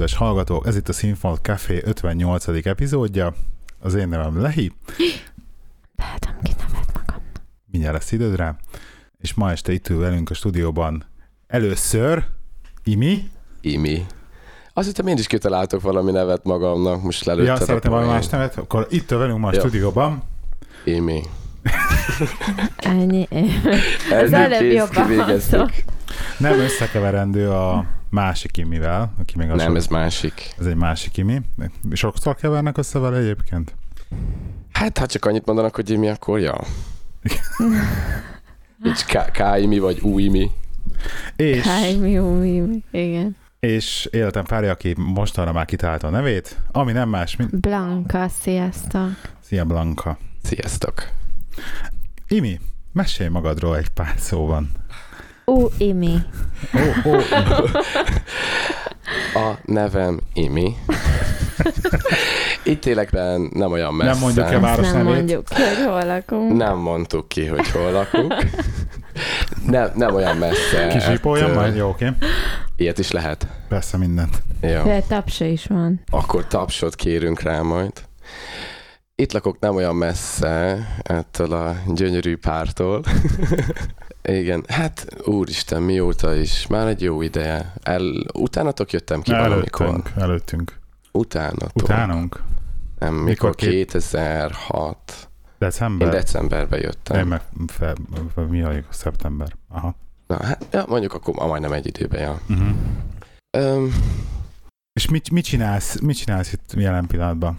Kedves hallgatók! Ez itt a Színfal Café 58. epizódja. Az én nevem Lehi. Tehetem ki nevet magam. Mindjárt lesz időd rá. És ma este itt ül velünk a stúdióban először Imi. Imi. Azt hittem én is kitaláltok valami nevet magamnak, most lelőtted Ja, a szeretném valami más nevet. Akkor itt velünk ma a Ja. stúdióban. Imi. Ennyi. Ennyi Az előbb jobban. Nem összekeverendő a másik Imivel, aki még a Nem, sok- ez másik. ez egy másik Imi. Sokszor kevernek össze vele egyébként? Hát, ha csak annyit mondanak, hogy Imi, akkor ja. Nincs K- K-Imi vagy U-Imi. És, Háj, mi, jó, mi, mi. Igen. és életem párja, aki mostanra már kitalálta a nevét, ami nem más, mint Blanka, sziasztok. Szia Blanka. Sziasztok. Imi, mesélj magadról egy pár szóban. Ú, Imi. Ó, ó, A nevem Imi. Itt élek, de nem olyan messze. Nem mondjuk-e bár- Város Azt nem nevét? mondjuk ki, hogy hol lakunk. Nem mondtuk ki, hogy hol lakunk. Nem, nem olyan messze. Kizsípoljam ettől. majd? Jó, oké. Ilyet is lehet. Persze mindent. Jó. De tapsa is van. Akkor tapsot kérünk rá majd. Itt lakok nem olyan messze ettől a gyönyörű pártól. Igen, hát úristen, mióta is, már egy jó ideje. El, utánatok jöttem ki valamikor. Előttünk, előttünk. Utánatok. Utánunk? Nem, Mikor mikor kép- 2006. December? Én decemberben jöttem. Én meg fe, fe, mi a szeptember. Aha. Na, hát, ja, mondjuk akkor ma majdnem egy időben, ja. Uh-huh. Öm, És mit, mit, csinálsz, mit csinálsz itt jelen pillanatban?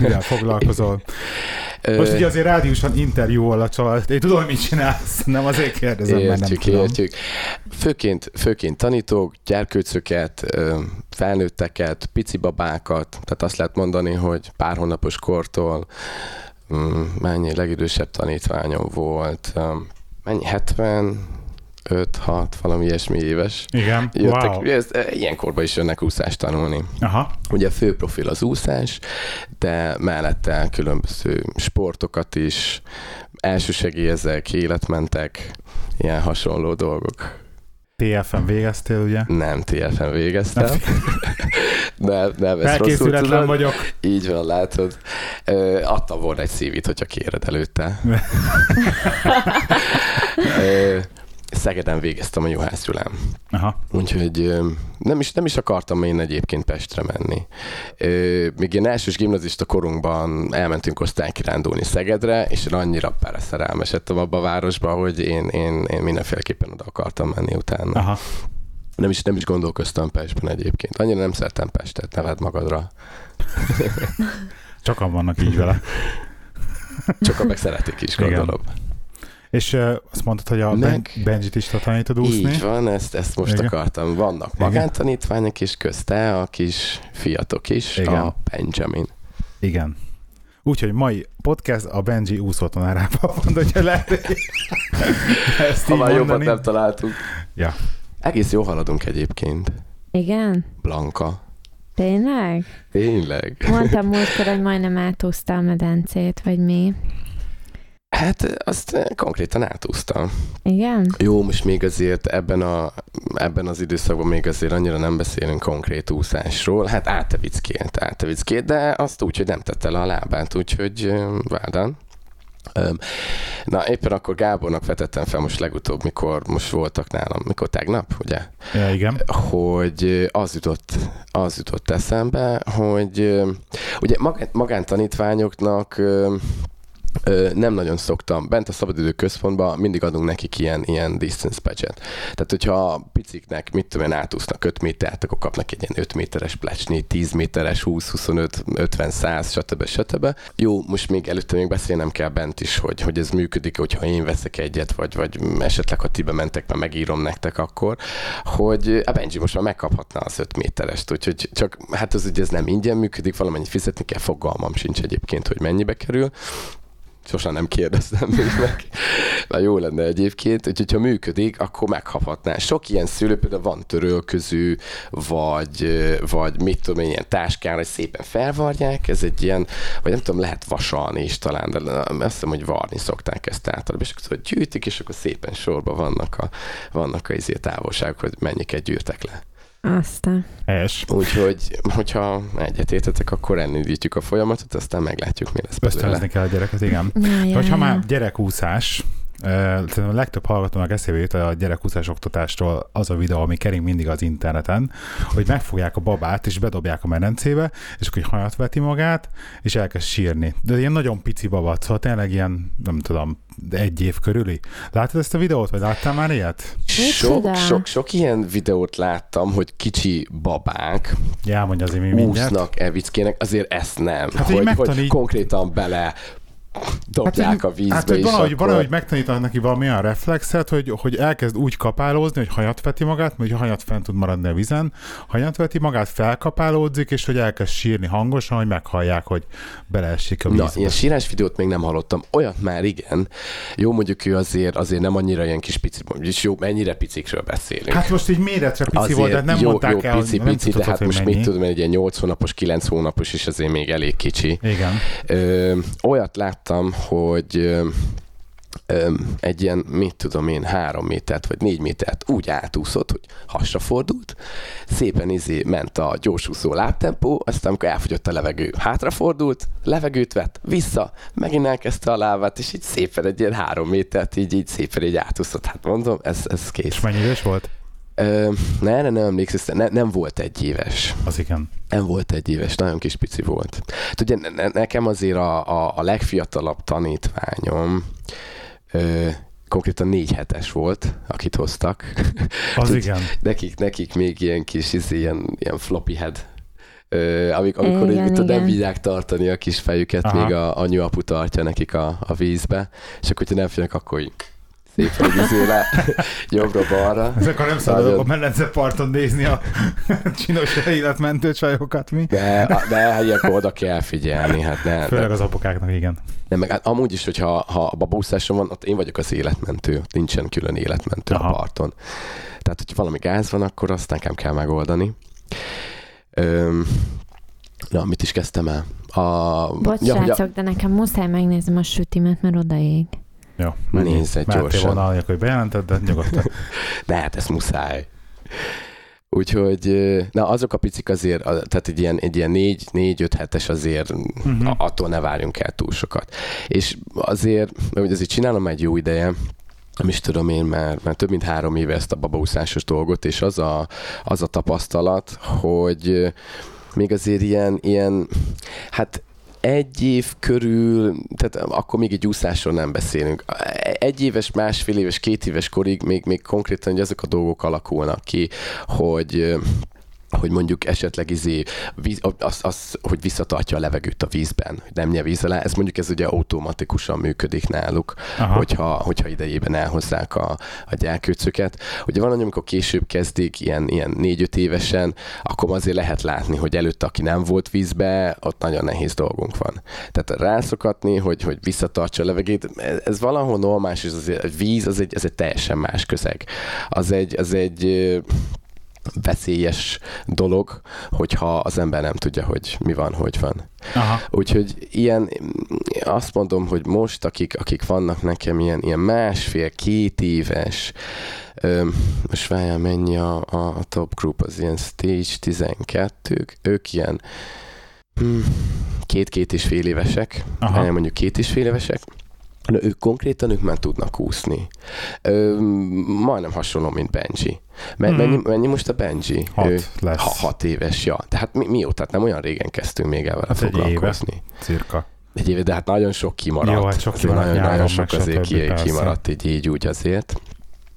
Mivel foglalkozol? Most ugye azért rádiósan interjúval a család. Én tudom, mit csinálsz. Nem azért kérdezem, mert nem Értjük, tudom. értjük. Főként, főként tanítók, gyerkőcöket, felnőtteket, pici babákat, tehát azt lehet mondani, hogy pár hónapos kortól mm, mennyi legidősebb tanítványom volt, mennyi 70, 5-6, valami ilyesmi éves. Igen, Jöttek, wow. ez, e, ilyen korban is jönnek úszást tanulni. Aha. Ugye fő profil az úszás, de mellette különböző sportokat is, elsősegélyezek, életmentek, ilyen hasonló dolgok. TFM végeztél, ugye? Nem TFN végeztem. nem, nem, ezt rosszul tudod. vagyok. Így van, látod. Ö, adtam volna egy szívit, hogyha kéred előtte. Ö, Szegeden végeztem a Juhász Gyulán. Aha. Úgyhogy nem is, nem is akartam én egyébként Pestre menni. Még én elsős gimnazista korunkban elmentünk osztálykirándulni Szegedre, és én annyira beleszerelmesedtem abba a városba, hogy én, én, én mindenféleképpen oda akartam menni utána. Aha. Nem is, nem is gondolkoztam Pestben egyébként. Annyira nem szerettem Pestet, neved magadra. Sokan vannak így vele. Csak meg szeretik is, Igen. És uh, azt mondtad, hogy a Meg- ben- Benjit is tanítod úszni? Így van, ezt, ezt most Igen. akartam. Vannak Igen. magántanítványok is közte, a kis fiatok is, Igen. a Benjamin. Igen. Úgyhogy mai podcast a Benji úszótanárában van, hogyha lehet ezt Ha már jobbat nem találtunk. Ja. Egész jó haladunk egyébként. Igen? Blanka. Tényleg? Tényleg. Mondtam múltkor, hogy majdnem átúzta a medencét, vagy mi. Hát azt konkrétan átúztam. Igen? Jó, most még azért ebben, a, ebben az időszakban még azért annyira nem beszélünk konkrét úszásról. Hát átevickélt, átevickélt, de azt úgy, hogy nem tette le a lábát, úgyhogy vádan. Na éppen akkor Gábornak vetettem fel most legutóbb, mikor most voltak nálam, mikor tegnap, ugye? ja, igen. hogy az jutott, az jutott eszembe, hogy ugye magán, magántanítványoknak ö, nem nagyon szoktam. Bent a szabadidő központban mindig adunk nekik ilyen, ilyen distance budget. Tehát, hogyha piciknek, mit tudom én, átúsznak 5 métert, akkor kapnak egy ilyen 5 méteres plecsni, 10 méteres, 20, 25, 50, 100, stb. stb. Jó, most még előtte még beszélnem kell bent is, hogy, hogy ez működik, hogyha én veszek egyet, vagy, vagy esetleg, ha ti bementek, már megírom nektek akkor, hogy a Benji most már megkaphatná az 5 méterest, úgyhogy csak, hát az ugye ez nem ingyen működik, valamennyit fizetni kell, fogalmam sincs egyébként, hogy mennyibe kerül, Sosem nem kérdeztem még meg. Na jó lenne egyébként, úgyhogy ha működik, akkor megkaphatná. Sok ilyen szülő például van törölköző, vagy, vagy mit tudom én, ilyen táskára, hogy szépen felvarják, ez egy ilyen, vagy nem tudom, lehet vasalni is talán, de azt hiszem, hogy varni szokták ezt általában, és akkor gyűjtik, és akkor szépen sorba vannak a, vannak a izé távolságok, hogy mennyiket gyűrtek le. Aztán. Helyes. Úgyhogy, hogyha egyetértetek, akkor elindítjuk a folyamatot, aztán meglátjuk, mi lesz. Ösztönözni kell a gyereket, igen. Ja, ja, Vagy ha ja. már gyerekúszás, szerintem a legtöbb hallgatónak eszébe jut a gyerekúszás oktatástól az a videó, ami kering mindig az interneten, hogy megfogják a babát, és bedobják a medencébe, és akkor hajat veti magát, és elkezd sírni. De ilyen nagyon pici babat, szóval tényleg ilyen, nem tudom, egy év körüli. Látod ezt a videót, vagy láttál már ilyet? Sok, sok, sok ilyen videót láttam, hogy kicsi babák Já, mondja azért mi mindjárt. úsznak evickének, azért ezt nem. Hát, hogy hogy, konkrétan bele dobják hogy- a vízbe, Hát, hogy és valahogy, akkor... valahogy megtanítanak neki valami olyan reflexet, hogy, hogy elkezd úgy kapálózni, hogy hajat veti magát, hogy a hajat fent tud maradni a vízen, hajat veti magát, felkapálódzik, és hogy elkezd sírni hangosan, hogy meghallják, hogy beleesik a vízbe. Na, ilyen sírás videót még nem hallottam. Olyat már igen. Jó, mondjuk ő azért, azért nem annyira ilyen kis pici, és jó, mennyire picikről beszélünk. Hát most így méretre pici azért volt, de hát nem jó, mondták jó, el, pici, nem pici, de tudod, hát most mennyi. mit tudom, egy ilyen 8 hónapos, 9 hónapos is azért még elég kicsi. Igen. Ö, olyat láttam, hogy egy ilyen, mit tudom én, három métert vagy négy métert úgy átúszott, hogy hasra fordult, szépen izé ment a gyorsúszó lábtempó, aztán amikor elfogyott a levegő, hátrafordult, levegőt vett, vissza, megint elkezdte a lábát, és így szépen egy ilyen három métert így, így szépen így átúszott. Hát mondom, ez, ez És kész. mennyi idős volt? Ö, ne, erre nem emlékszem, ne, nem volt egy éves. Az igen. Nem volt egy éves, nagyon kis pici volt. Hát Ugye ne- ne- nekem azért a, a, a legfiatalabb tanítványom ö, konkrétan négy hetes volt, akit hoztak. Az Tud- igen. nekik, nekik még ilyen kis, izé, ilyen, ilyen floppy head. Ö, amik, amikor Igen, így, mit tudom, nem bírják tartani a kis fejüket, Aha. még a anyu-apu tartja nekik a, a vízbe, és akkor, hogyha nem félnek, akkor így szépen így izé le, jobbra-balra. Ez akkor nem szabad Nagyon. a medence parton nézni a csinos életmentő csajokat, mi? De, de hát ilyenkor oda kell figyelni, hát ne, Főleg az apukáknak, igen. Nem, meg hát amúgy is, hogyha ha a babúszáson van, ott én vagyok az életmentő, ott nincsen külön életmentő Aha. a parton. Tehát, hogyha valami gáz van, akkor azt nekem kell megoldani. Öm, na, mit is kezdtem el? A... Bocs, ja, srácok, de nekem muszáj megnézem a sütimet, mert odaég. Jó, Nézz egy Mertél gyorsan. volna, annak, hogy bejelented, de nyugodtan. De hát ez muszáj. Úgyhogy, na azok a picik azért, tehát egy ilyen, egy ilyen négy, négy-öt hetes azért Mhm. a- attól ne várjunk el túl sokat. És azért, mert ugye azért csinálom egy jó ideje, nem is tudom én már, már több mint három éve ezt a babaúszásos dolgot, és az a, az a tapasztalat, hogy még azért ilyen, ilyen hát egy év körül, tehát akkor még egy úszásról nem beszélünk. Egy éves, másfél éves, két éves korig még, még konkrétan hogy ezek a dolgok alakulnak ki, hogy hogy mondjuk esetleg izé, víz, az, az, hogy visszatartja a levegőt a vízben, hogy nem nyer víz alá, ez mondjuk ez ugye automatikusan működik náluk, Aha. hogyha, hogyha idejében elhozzák a, a gyerkőcöket. Ugye van, amikor később kezdik, ilyen, ilyen négy-öt évesen, akkor azért lehet látni, hogy előtte, aki nem volt vízbe, ott nagyon nehéz dolgunk van. Tehát rászokatni, hogy, hogy visszatartsa a levegőt, ez, ez valahol normális, és azért a víz az egy, ez egy teljesen más közeg. Az egy, az egy veszélyes dolog, hogyha az ember nem tudja, hogy mi van, hogy van. Aha. Úgyhogy ilyen, azt mondom, hogy most, akik, akik vannak nekem ilyen, ilyen másfél, két éves, öm, most várjál, mennyi a, a, top group, az ilyen stage 12 ők ilyen hm, két-két és fél évesek, Aha. Mondjuk két és fél évesek, Na, ők konkrétan, ők már tudnak úszni. Ö, majdnem hasonló, mint Benji. Me- Mhm. mennyi, mennyi most a Benji? Hat Ő, lesz. ha, hat éves, ja. De hát mi, mióta? Tehát nem olyan régen kezdtünk még el vele Hát egy éve. foglalkozni. Cirka. Egy éve, de hát nagyon sok kimaradt. Jó, hát sok kimaradt nagyon, nagyon sok azért ki, kimaradt így, így úgy azért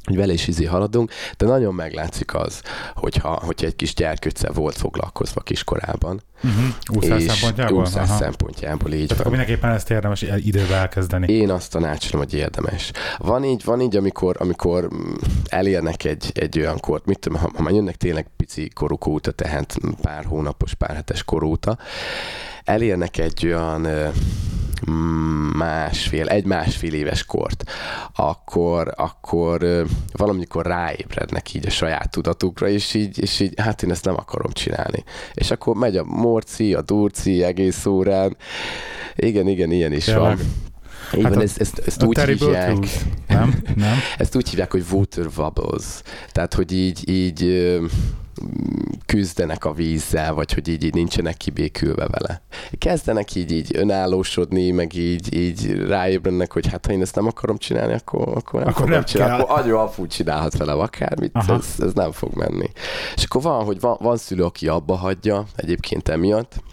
hogy vele is izé haladunk, de nagyon meglátszik az, hogyha, hogyha egy kis gyerkőccel volt foglalkozva kiskorában. Uh-huh. Úszás és szempontjából? Úszás Aha. szempontjából így Tehát van. mindenképpen ezt érdemes időbe elkezdeni. Én azt tanácsolom, hogy érdemes. Van így, van így amikor, amikor mm, elérnek egy, egy olyan kort, mit tudom, ha, ha már jönnek tényleg pici koruk óta, tehát pár hónapos, pár hetes kor óta, elérnek egy olyan másfél, egy másfél éves kort, akkor, akkor valamikor ráébrednek így a saját tudatukra, és így, és így, hát én ezt nem akarom csinálni. És akkor megy a morci, a durci egész órán. Igen, igen, ilyen is Tényleg? van. Így Hát van, a- ezt, ezt, ezt úgy hívják, Truth. Nem? Nem? ezt úgy hívják, hogy water wobbles. Tehát, hogy így, így küzdenek a vízzel, vagy hogy így, így nincsenek kibékülve vele. Kezdenek így, így önállósodni, meg így, így ráébrednek, hogy hát ha én ezt nem akarom csinálni, akkor, akkor nem Akkor fogom nem csinálni. kell. Akkor agyó apu csinálhat vele akármit, Aha. ez, ez, nem fog menni. És akkor van, hogy van, van szülő, aki abba hagyja egyébként emiatt,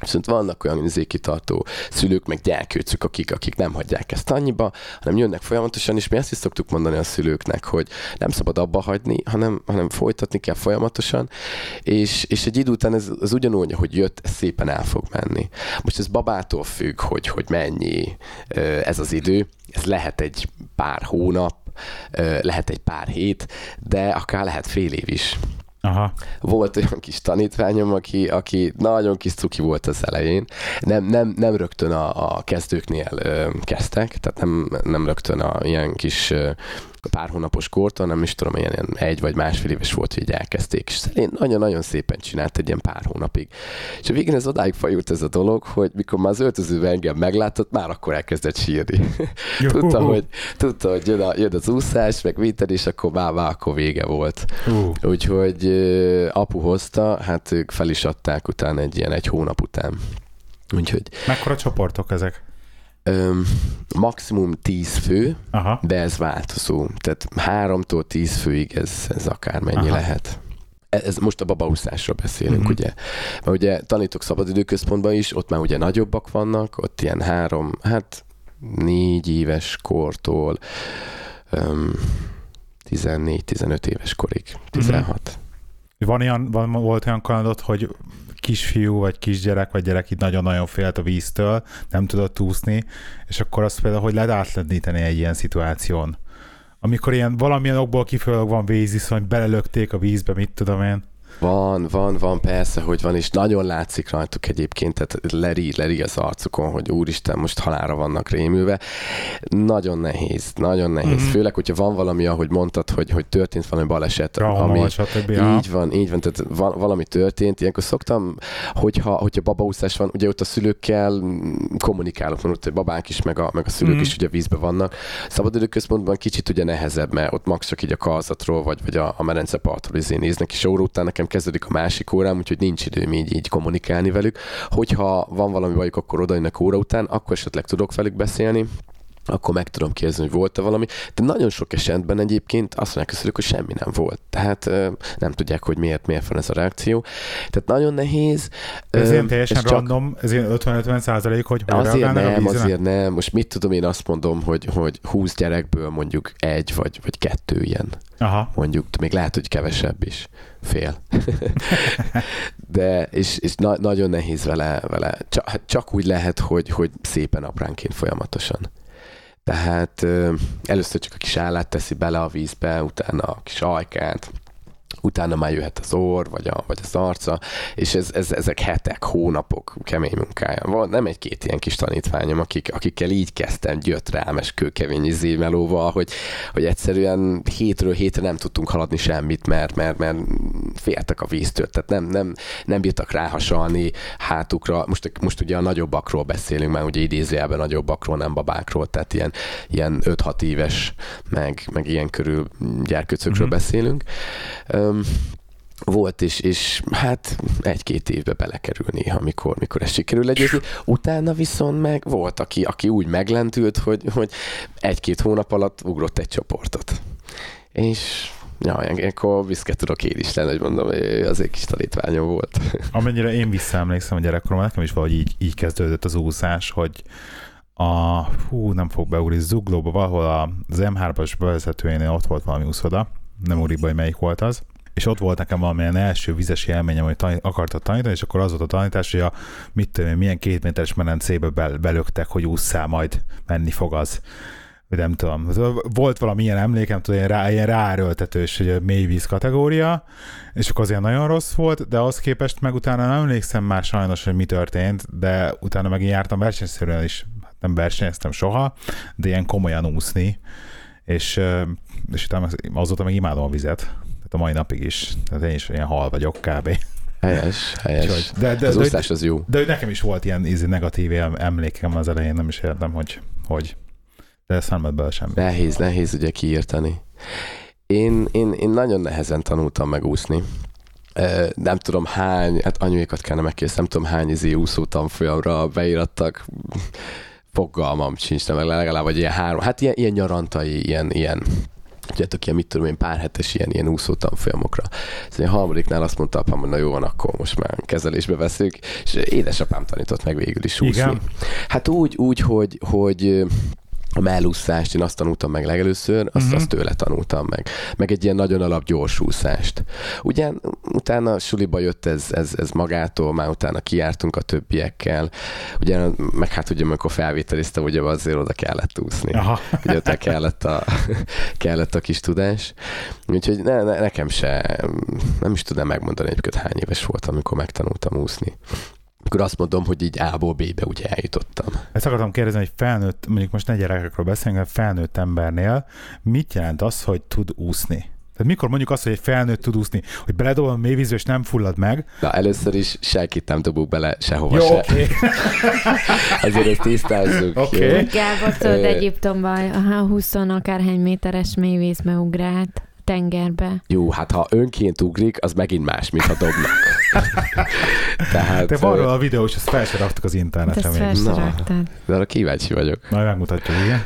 Viszont vannak olyan izékitartó szülők, meg gyerkőcük, akik, akik nem hagyják ezt annyiba, hanem jönnek folyamatosan, és mi ezt is szoktuk mondani a szülőknek, hogy nem szabad abba hagyni, hanem, hanem folytatni kell folyamatosan, és, és egy idő után ez, ez ugyanúgy, hogy jött, ez szépen el fog menni. Most ez babától függ, hogy, hogy mennyi ez az idő, ez lehet egy pár hónap, lehet egy pár hét, de akár lehet fél év is Aha. volt olyan kis tanítványom, aki, aki nagyon kis cuki volt az elején. Nem, nem, nem rögtön a, a kezdőknél ö, kezdtek, tehát nem, nem rögtön a ilyen kis ö, pár hónapos kortól, nem is tudom, ilyen, ilyen egy vagy másfél éves volt, hogy így elkezdték. És én nagyon-nagyon szépen csinált egy ilyen pár hónapig. És a végén ez odáig fajult ez a dolog, hogy mikor már az öltözőben engem meglátott, már akkor elkezdett sírni. tudta, hogy, tudta, hogy jön, a, jön az úszás, meg minden, és akkor már, már akkor vége volt. Ú, Úgyhogy apu hozta, hát ők fel is adták utána egy ilyen egy hónap után. Úgyhogy mekkora csoportok ezek? Öm, maximum 10 fő, Aha. de ez változó. Tehát háromtól 10 főig ez, ez akármennyi Aha. Lehet. E- Ez most a babaúszásról beszélünk, Mhm. uh-huh. ugye? Mert ugye tanítok szabadidőközpontban is, ott már ugye nagyobbak vannak, ott ilyen három, hát négy éves kortól öm, 14-15 éves korig, 16. Van olyan, van, volt olyan kalandod, hogy kisfiú, vagy kisgyerek, vagy gyerek itt nagyon-nagyon félt a víztől, nem tudott úszni, és akkor azt például, hogy lehet átlendíteni egy ilyen szituáción. Amikor ilyen valamilyen okból kifolyólag van víziszony, belelökték a vízbe, mit tudom én. Van, van, van, persze, hogy van, és nagyon látszik rajtuk egyébként, tehát leri, leri az arcukon, hogy úristen, most halára vannak rémülve. Nagyon nehéz, nagyon nehéz. Mhm. Mm-hmm. Főleg, hogyha van valami, ahogy mondtad, hogy, hogy történt valami baleset, Trauma, ami, stb. Így van, így van, tehát val- valami történt. Ilyenkor szoktam, hogyha, hogyha babaúszás van, ugye ott a szülőkkel mm, kommunikálok, mert ott a babák is, meg a, meg a szülők Mhm. is ugye vízbe vannak. Szabadidőközpontban kicsit ugye nehezebb, mert ott max csak így a karzatról, vagy, vagy a, a merencepartról izé néznek, és óra után nekem kezdődik a másik órám, úgyhogy nincs időm így, így kommunikálni velük. Hogyha van valami bajuk, akkor odainnak óra után, akkor esetleg tudok velük beszélni akkor meg tudom kérdezni, hogy volt-e valami. De nagyon sok esetben egyébként azt mondják a szülők, hogy semmi nem volt. Tehát nem tudják, hogy miért, miért van ez a reakció. Tehát nagyon nehéz. Ez ilyen teljesen csak- random, ez ilyen 50-50 százalék, hogy hogy Azért a nem, vízre? azért nem. Most mit tudom, én azt mondom, hogy, hogy 20 gyerekből mondjuk egy vagy, vagy kettő ilyen. Aha. Mondjuk, még lehet, hogy kevesebb is. Fél. De, és, és na, nagyon nehéz vele, vele. Csak, hát csak úgy lehet, hogy, hogy szépen apránként folyamatosan. Tehát először csak a kis állát teszi bele a vízbe, utána a kis ajkát, utána már jöhet az orr, vagy, a, vagy az arca, és ez, ez, ezek hetek, hónapok kemény munkája. Van nem egy-két ilyen kis tanítványom, akik, akikkel így kezdtem gyött rámes kőkemény zémelóval, hogy, hogy egyszerűen hétről hétre nem tudtunk haladni semmit, mert, mert, mert féltek a víztől, tehát nem, nem, nem bírtak ráhasalni hátukra. Most, most ugye a nagyobbakról beszélünk, már ugye idézőjelben nagyobbakról, nem babákról, tehát ilyen, ilyen 5-6 éves, meg, meg ilyen körül gyerkőcökről Mhm. beszélünk. Volt is, és hát egy-két évbe belekerül néha, amikor, mikor ez sikerül legyőzni. Utána viszont meg volt, aki, aki úgy meglendült, hogy, hogy egy-két hónap alatt ugrott egy csoportot. És ja, ilyenkor viszket tudok én is lenni, hogy mondom, az egy kis tanítványom volt. Amennyire én visszaemlékszem a gyerekkoromban, nekem is valahogy így, így kezdődött az úszás, hogy a, hú, nem fog beugni, Zuglóba valahol az M3-as bevezetőjénél ott volt valami úszoda, nem be, hogy melyik volt az, és ott volt nekem valamilyen első vizes élményem, hogy tanít, akartak tanítani, és akkor az volt a tanítás, hogy a mit tudom én, milyen két méteres medencébe bel, belöktek, hogy ússzál, majd menni fog az. Vagy nem tudom. Volt valami ilyen emlékem, tudom, ilyen, rá, ilyen ráerőltetős, hogy mélyvíz kategória, és akkor az ilyen nagyon rossz volt, de az képest meg utána nem emlékszem már sajnos, hogy mi történt, de utána meg jártam versenyszerűen is, hát nem versenyeztem soha, de ilyen komolyan úszni, és, és utána azóta meg imádom a vizet, tehát a mai napig is, tehát én is ilyen hal vagyok kb. Helyes, helyes. Úgyhogy- De, de, Az de, úszás az jó. de, de nekem is volt ilyen ízi negatív em- emlékem az elején, nem is értem, hogy, hogy. De ezt nem bele semmi. Nehéz, nehéz ugye kiírtani. Én, én, én nagyon nehezen tanultam megúszni. Nem tudom hány, hát anyuékat kellene megkérdezni, nem tudom hány izé úszó tanfolyamra beírattak, fogalmam sincs, de meg legalább vagy ilyen három, hát ilyen, ilyen nyarantai, ilyen, ilyen tudjátok, ilyen, mit tudom én, pár hetes ilyen, ilyen úszó tanfolyamokra. Szóval a harmadiknál azt mondta apám, hogy na jó van, akkor most már kezelésbe veszük, és édesapám tanított meg végül is úszni. Igen? Hát úgy, úgy hogy, hogy a mellúszást én azt tanultam meg legelőször, azt, Mhm. azt tőle tanultam meg. Meg egy ilyen nagyon alap gyors úszást. Ugye utána suliba jött ez, ez, ez magától, már utána kijártunk a többiekkel. Ugye, meg hát ugye, amikor felvételiztem, ugye azért oda kellett úszni. Aha. Ugye ott kellett a, kellett a kis tudás. Úgyhogy ne, ne, nekem se, nem is tudnám megmondani egyébként hány éves voltam, amikor megtanultam úszni. Akkor azt mondom, hogy így A-ból B-be ugye eljutottam. Ezt akartam kérdezni, hogy felnőtt, mondjuk most ne gyerekekről beszélünk, de felnőtt embernél mit jelent az, hogy tud úszni? Tehát mikor mondjuk azt, hogy egy felnőtt tud úszni, hogy beledobom a mélyvízbe és nem fullad meg? Na, először is senkit nem dobunk bele sehova Jó, se. oké. Azért ezt tisztázzuk. Oké. jó? Gábor tudod Egyiptomban, aha, 20 akárhány méteres mélyvízbe ugrált tengerbe. Jó, hát ha önként ugrik, az megint más, mint ha dobnak. Tehát, Te van róla a videó, és ezt fel se raktuk az Hát internetre ezt még. fel Na. raktad. de arra kíváncsi vagyok. Majd megmutatjuk, igen.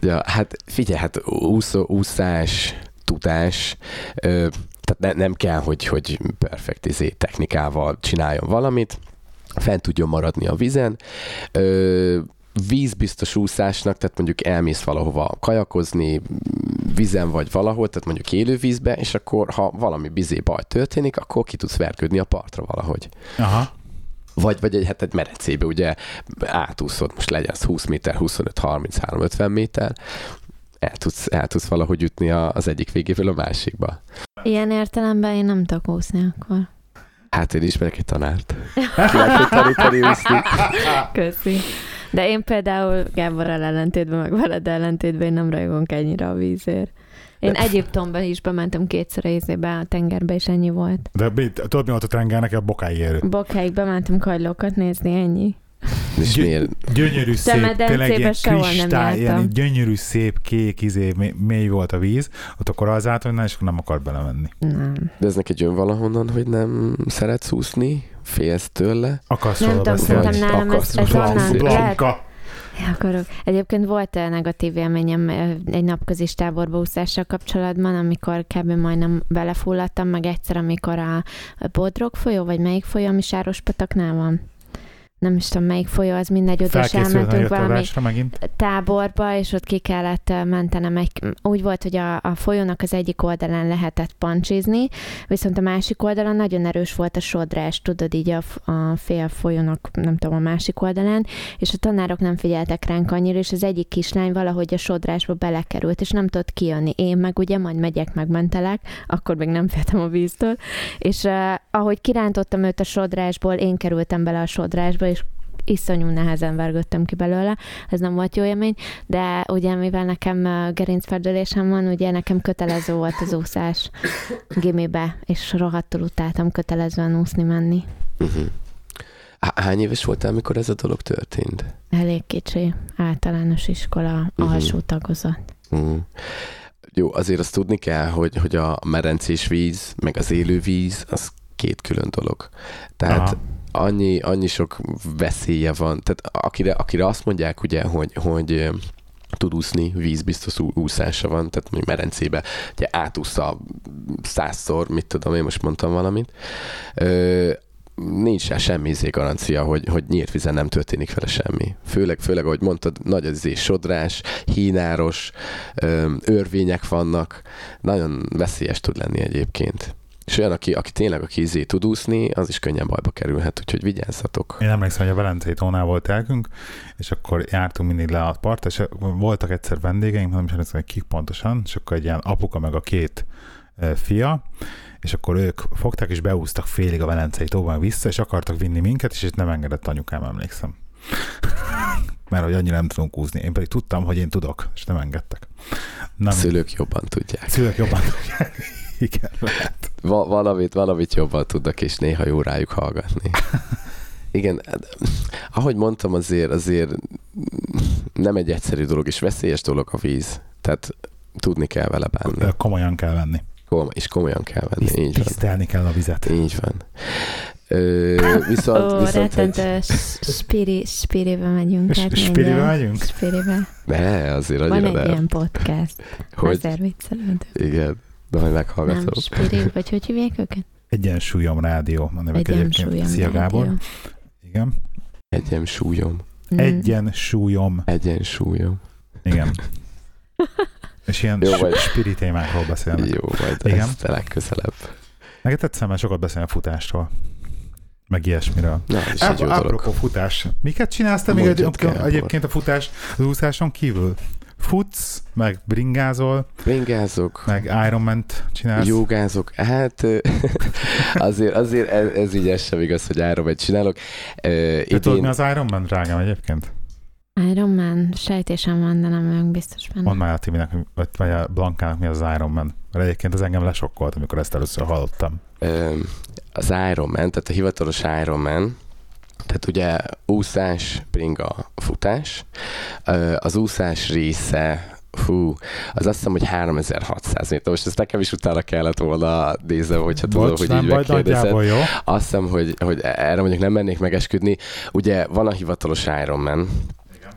Ja, hát figyelj, hát úszó, úszás, tudás, ö, tehát ne, nem kell, hogy, hogy perfekt izé, technikával csináljon valamit, fent tudjon maradni a vizen, ö, vízbiztos úszásnak, tehát mondjuk elmész valahova kajakozni, vizen vagy valahol, tehát mondjuk élő vízbe, és akkor ha valami bizé baj történik, akkor ki tudsz vergődni a partra valahogy. Aha. Vagy, vagy egy, hát egy merecébe, ugye átúszod, most legyen az 20 méter, 25, 33, 50 méter, el tudsz, el tudsz valahogy jutni a, az egyik végéről a másikba. Ilyen értelemben én nem tudok úszni akkor. Hát én ismerek egy tanárt. Ki tanítani úszni. Köszi. De én például Gáborral ellentétben, meg veled ellentétben én nem rajongok ennyire a vízért. Én Egyiptomban is bementem kétszer a izébe, a tengerbe, és ennyi volt. De tudod, mi volt a tengernek? A bokáig érő. Bokáig bementem kajlókat nézni, ennyi. És Gy- miért? Gyönyörű szép, tényleg ilyen kristály, ilyen gyönyörű szép kék izé, mély, volt a víz, ott akkor az állt, és akkor nem akart belemenni. Nem. De ez neked jön valahonnan, hogy nem szeretsz úszni? Félsz tőle? Akarsz Nem tudom, szerintem nálam ez, ez onnan. Blanka. Ja, akarok. Egyébként volt eh, negatív élményem egy napközis táborba úszással kapcsolatban, amikor kb. majdnem belefulladtam, meg egyszer, amikor a a Bodrog folyó, vagy melyik folyó, ami Sárospataknál van. Nem is tudom, melyik folyó, az mindegy, oda is elmentünk valami megint. táborba, és ott ki kellett mentenem egy, úgy volt, hogy a, a folyónak az egyik oldalán lehetett pancsizni, viszont a másik oldalon nagyon erős volt a sodrás, tudod, így a, a fél folyónak, nem tudom, a másik oldalán, és a tanárok nem figyeltek ránk annyira, és az egyik kislány valahogy a sodrásba belekerült, és nem tudott kijönni. Én meg ugye majd megyek, megmentelek, akkor még nem féltem a víztől, és uh, ahogy kirántottam őt a sodrásból, én kerültem bele a sodrásba, iszonyú nehezen vergődtem ki belőle, ez nem volt jó élmény, de ugye mivel nekem gerincferdülésem van, ugye nekem kötelező volt az úszás gimibe, és rohadtul utáltam kötelezően úszni menni. Uh-huh. Hány éves voltál, amikor ez a dolog történt? Elég kicsi, általános iskola, Mhm. alsó tagozat. Uh-huh. Jó, azért azt tudni kell, hogy, hogy a merencés víz, meg az élő víz, az két külön dolog. Tehát Aha. Annyi, annyi sok veszélye van. Tehát akire, akire azt mondják, ugye, hogy, hogy tud úszni, ú- úszása van, tehát mondjuk merencébe, ugye átúszza százszor, mit tudom, én most mondtam valamit. Ö, nincs rá semmi izé garancia, hogy, hogy nyílt vízen nem történik vele semmi. Főleg, főleg ahogy mondtad, nagy az izé sodrás, hínáros, örvények vannak, nagyon veszélyes tud lenni egyébként. És olyan, aki, aki tényleg aki izé tud úszni, az is könnyen bajba kerülhet, úgyhogy vigyázzatok. Én emlékszem, hogy a Velencei tónál volt elkünk, és akkor jártunk mindig le a part, és voltak egyszer vendégeink, nem is emlékszem, hogy kik pontosan, és akkor egy ilyen apuka meg a két e, fia, és akkor ők fogták és beúztak félig a Velencei tóban vissza, és akartak vinni minket, és itt nem engedett anyukám, emlékszem. Mert hogy annyira nem tudunk úzni. Én pedig tudtam, hogy én tudok, és nem engedtek. Nem, A szülők jobban tudják. szülők jobban tudják. Igen, lehet. Va- valamit, valamit jobban tudnak, és néha jó rájuk hallgatni. Igen, hát, ahogy mondtam, azért, azért nem egy egyszerű dolog, és veszélyes dolog a víz. Tehát tudni kell vele bánni. Komolyan kell venni. Kom- és komolyan kell venni, így van. Tisztelni kell a vizet. Így van. Ö, viszont, Ó, viszont egy, spiri, spiribe megyünk. S- hát spiribe megyünk? Spiribe. ne, azért Van egy nem. ilyen podcast. Hogy, Azért viccelődök. igen, de majd Nem, meghallgatom. spiri, vagy hogy hívják őket? Egyensúlyom rádió. A nevek egyébként. Egyensúlyom. Szia Gábor. rádió. Igen. Egyensúlyom. Mm. Egyensúlyom. Egyensúlyom. Igen. És ilyen Jó, vagy- spiri témákról beszélnek. Jó, majd Igen. ezt a legközelebb. Neked tetszem, mert sokat beszélni a futásról. Meg ilyesmiről. Na, ez is egy jó apropó futás. Miket csinálsz te még egy, egyébként a futás az úszáson kívül? Futsz, meg bringázol, Ringázok, meg Ironman-t csinálsz. jogázok. Hát azért, azért ez, ez így ez sem igaz, hogy áron csinálok. Ö, Te tudod, mi Idén, az Ironman, drágám, egyébként? Iron Man, sejtésem van, de nem vagyok biztos benne. Mondd már a Timinek, vagy- vagy a Blankának mi az Ironman. Mert egyébként az engem lesokkolt, amikor ezt először hallottam. ö, az Ironman, tehát a hivatalos Ironman, tehát ugye úszás, bringa, futás. Az úszás része Fú, az azt hiszem, hogy 3600 méter. Most ezt nekem is utána kellett volna nézem, hogyha tudom, Bocs, hogy így megkérdezed. jó. Azt hiszem, hogy, hogy erre mondjuk nem mennék megesküdni. Ugye van a hivatalos Ironman,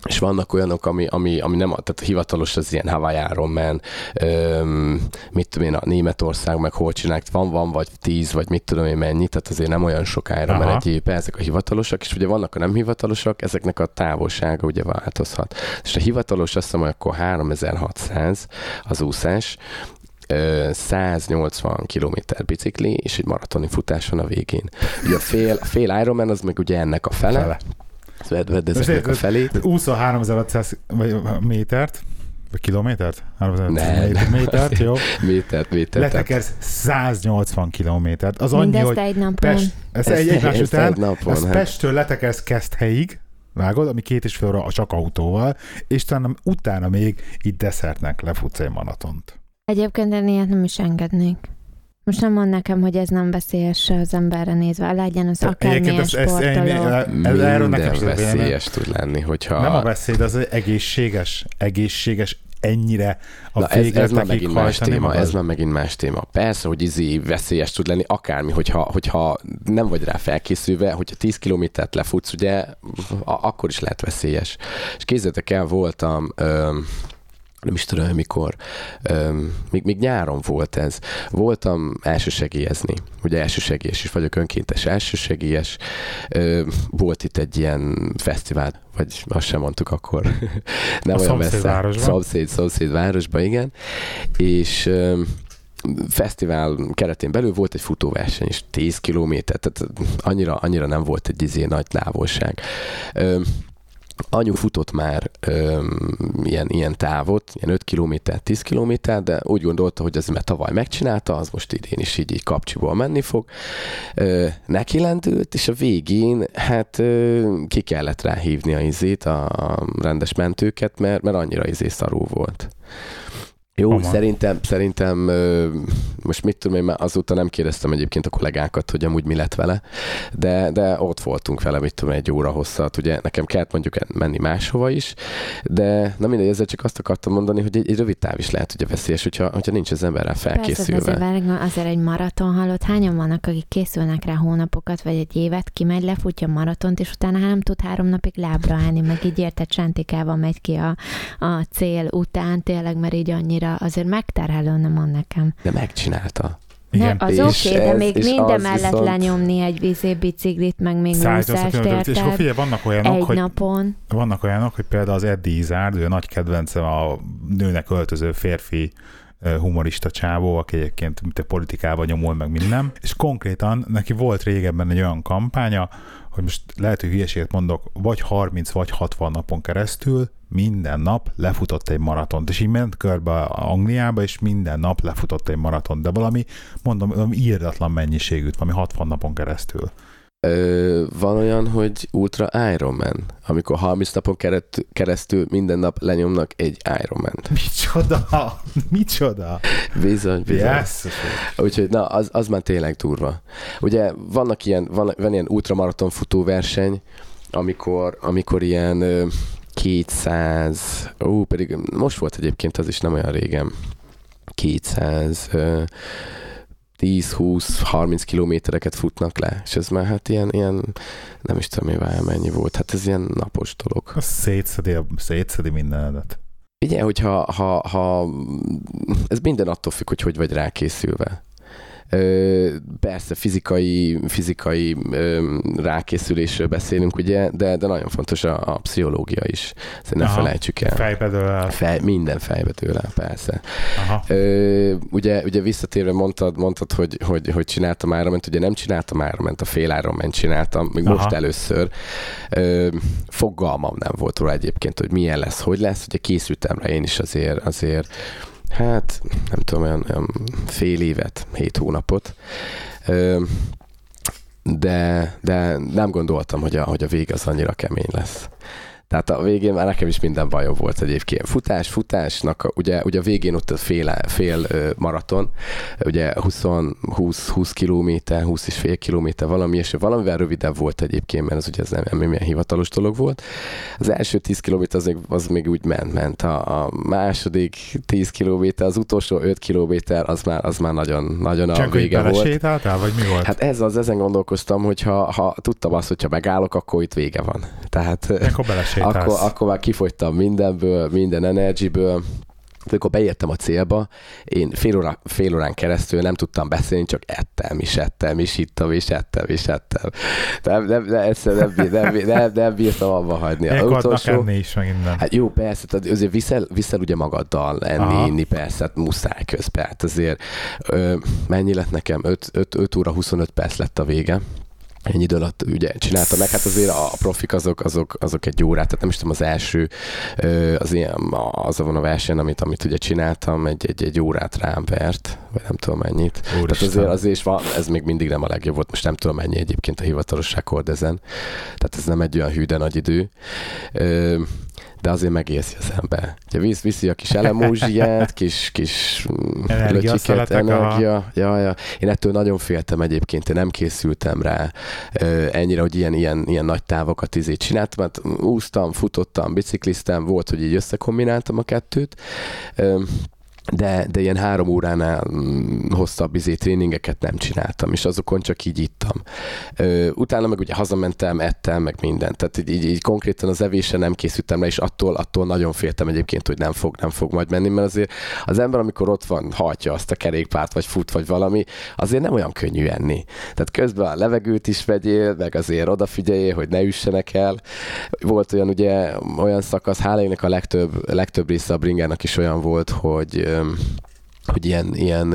és vannak olyanok, ami, ami, ami nem, tehát hivatalos az ilyen Hawaii Ironman, öm, mit tudom én, a Németország meg hol csinálják, van, van, vagy tíz, vagy mit tudom én mennyi, tehát azért nem olyan sok Ironman egy évben, ezek a hivatalosak, és ugye vannak a nem hivatalosak, ezeknek a távolsága ugye változhat. És a hivatalos azt hiszem, hogy akkor 3600 az úszás, ö, 180 km bicikli, és egy maratoni futás van a végén. Ugye a fél, a fél Ironman az meg ugye ennek a fele, Fele. Vedd ezeknek a felét. Úszol 3500 vagy métert, vagy kilométert? 3500 Nem. métert, jó. Métert, métert. Letekersz 180 kilométert. Az annyi, Mindezt hogy egy napon. Pest, ez Ezt- egy egymás ezt után, egy napon, ez hát. Pesttől letekersz Keszthelyig, vágod, ami két és fél óra csak autóval, és utána, utána még itt desszertnek lefutsz egy maratont. Egyébként én ilyet nem is engednék. Most nem mond nekem, hogy ez nem veszélyes az emberre nézve. Legyen az akármilyen ez, ez, sportoló. ez, erről nekem véleményem. veszélyes tud lenni, hogyha... Nem a veszély, de az egészséges, egészséges ennyire a Na ez, ez már megint más téma, magad? ez már megint más téma. Persze, hogy izé veszélyes tud lenni, akármi, hogyha, hogyha nem vagy rá felkészülve, hogyha 10 kilométert lefutsz, ugye, a- akkor is lehet veszélyes. És kézzétek el, voltam, öm, nem is tudom, mikor, még, még nyáron volt ez. Voltam elsősegélyezni. Ugye elsősegélyes is vagyok, önkéntes elsősegélyes. Volt itt egy ilyen fesztivál, vagy azt sem mondtuk akkor. nem A olyan messze. szomszédvárosban? Szomszéd, szomszéd városban, igen. És öm, fesztivál keretén belül volt egy futóverseny, és 10 kilométer, tehát annyira, annyira nem volt egy izé nagy távolság. Öm, Anyu futott már öm, ilyen, ilyen távot, ilyen 5 km, 10 km, de úgy gondolta, hogy ez mert tavaly megcsinálta, az most idén is így, így kapcsiból menni fog. Ö, neki lendült, és a végén hát ö, ki kellett rá hívni a izét, a, a rendes mentőket, mert, mert annyira izé szarú volt. Jó, Komolyan. szerintem, szerintem most mit tudom én, már azóta nem kérdeztem egyébként a kollégákat, hogy amúgy mi lett vele, de, de ott voltunk vele, mit tudom, egy óra hosszat, ugye nekem kellett mondjuk menni máshova is, de na mindegy, ezzel csak azt akartam mondani, hogy egy, egy rövid táv is lehet ugye veszélyes, hogyha, hogyha nincs az ember rá Persze, de felkészülve. azért, azért egy maraton halott. Hányan vannak, akik készülnek rá hónapokat, vagy egy évet, kimegy, lefutja a maratont, és utána hát nem tud három napig lábra állni, meg így érted, csentikával megy ki a, a cél után, tényleg, mert így annyira azért megterhelő, nem mond nekem. De megcsinálta. Igen. Ne, az oké, de ez- még minden mellett viszont- lenyomni egy vízé biciklit, meg még 180 úszást, és akkor figyelj, vannak olyanok, Egy hogy napon. vannak olyanok, hogy például az Eddie Izzard, ő a nagy kedvencem a nőnek öltöző férfi humorista csávó, aki egyébként mint a politikában nyomul meg minden, és konkrétan neki volt régebben egy olyan kampánya, hogy most lehet, hogy hülyeséget mondok, vagy 30 vagy 60 napon keresztül minden nap lefutott egy maratont, és így ment körbe Angliába, és minden nap lefutott egy maratont, de valami, mondom, valami írdatlan mennyiségűt, valami 60 napon keresztül. Ö, van olyan, hogy Ultra Ironman, amikor 30 napon keret, keresztül minden nap lenyomnak egy Ironman-t. Micsoda? Micsoda? Bizony, bizony. Yes. Úgyhogy na, az, az már tényleg durva. Ugye vannak ilyen, van, van ilyen ultramaraton futóverseny, amikor, amikor ilyen ö, 200, ó, pedig most volt egyébként az is nem olyan régen. 200 10-20-30 kilométereket futnak le, és ez már hát ilyen, ilyen nem is tudom, mivel mennyi volt, hát ez ilyen napos dolog. Az szétszedi, szétszedi mindenedet. Ugye, hogyha ha, ha, ez minden attól függ, hogy hogy vagy rákészülve. Persze fizikai, fizikai rákészülésről beszélünk, ugye, de, de nagyon fontos a, a pszichológia is. Ezt ne Aha, felejtsük el. Fejbe el. Fej, minden fejbe el, persze. Aha. Ö, ugye, ugye visszatérve mondtad, mondtad hogy, hogy, hogy csináltam árament, ugye nem csináltam árament, a fél árament csináltam, még Aha. most először. Ö, fogalmam nem volt róla egyébként, hogy milyen lesz, hogy lesz. Ugye készültem rá én is azért, azért hát nem tudom, olyan, olyan fél évet, hét hónapot. De, de nem gondoltam, hogy a, hogy a vég az annyira kemény lesz. Tehát a végén már nekem is minden bajom volt egyébként. Futás, futásnak, ugye, ugye a végén ott a fél, fél maraton, ugye 20, 20, 20 kilométer, 20 és fél kilométer valami, és valamivel rövidebb volt egyébként, mert az ugye ez nem, nem milyen hivatalos dolog volt. Az első 10 kilométer az még, az még úgy ment, ment. A, a második 10 kilométer, az utolsó 5 kilométer, az már, az már nagyon, nagyon a Csak vége volt. Sétáltál, vagy mi volt? Hát ez az, ezen gondolkoztam, hogy ha, ha tudtam azt, hogyha megállok, akkor itt vége van. Tehát, akkor akkor, akkor már kifogytam mindenből, minden energiből, amikor beértem a célba, én fél, óra, fél órán keresztül nem tudtam beszélni, csak ettem, is ettem, is ittam, és ettem, és ettem. Nem, nem, nem, egyszer nem, nem, nem, nem, nem bírtam abba hagyni. A utolsó, enni is, meg innen. Hát jó, persze, tehát azért viszel, viszel ugye magaddal enni, Aha. inni, persze, hát muszáj közben. Hát azért ö, mennyi lett nekem? 5, 5, 5 óra 25 perc lett a vége ennyi idő alatt ugye csinálta meg, hát azért a profik azok, azok, azok egy órát, tehát nem is tudom, az első, az ilyen, az van a verseny, amit, amit ugye csináltam, egy, egy, egy órát rám vert, vagy nem tudom mennyit. Úristen. Tehát azért, azért is van, ez még mindig nem a legjobb volt, most nem tudom mennyi egyébként a hivatalos rekord ezen. Tehát ez nem egy olyan hű, de nagy idő de azért megérzi az ember. Ugye visz, viszi a kis elemózsiát, kis, kis löcsiket, energia. Ja, ja. Én ettől nagyon féltem egyébként, én nem készültem rá ennyire, hogy ilyen, ilyen, ilyen nagy távokat izé csináltam, hát úsztam, futottam, bicikliztem, volt, hogy így összekombináltam a kettőt de, de ilyen három óránál mm, hosszabb izé tréningeket nem csináltam, és azokon csak így ittam. Ö, utána meg ugye hazamentem, ettem, meg mindent. Tehát így, így, így konkrétan az evése nem készültem le, és attól, attól nagyon féltem egyébként, hogy nem fog, nem fog majd menni, mert azért az ember, amikor ott van, hajtja azt a kerékpárt, vagy fut, vagy valami, azért nem olyan könnyű enni. Tehát közben a levegőt is vegyél, meg azért odafigyeljél, hogy ne üssenek el. Volt olyan ugye, olyan szakasz, hála a legtöbb, legtöbb része a bringának is olyan volt, hogy hogy ilyen, ilyen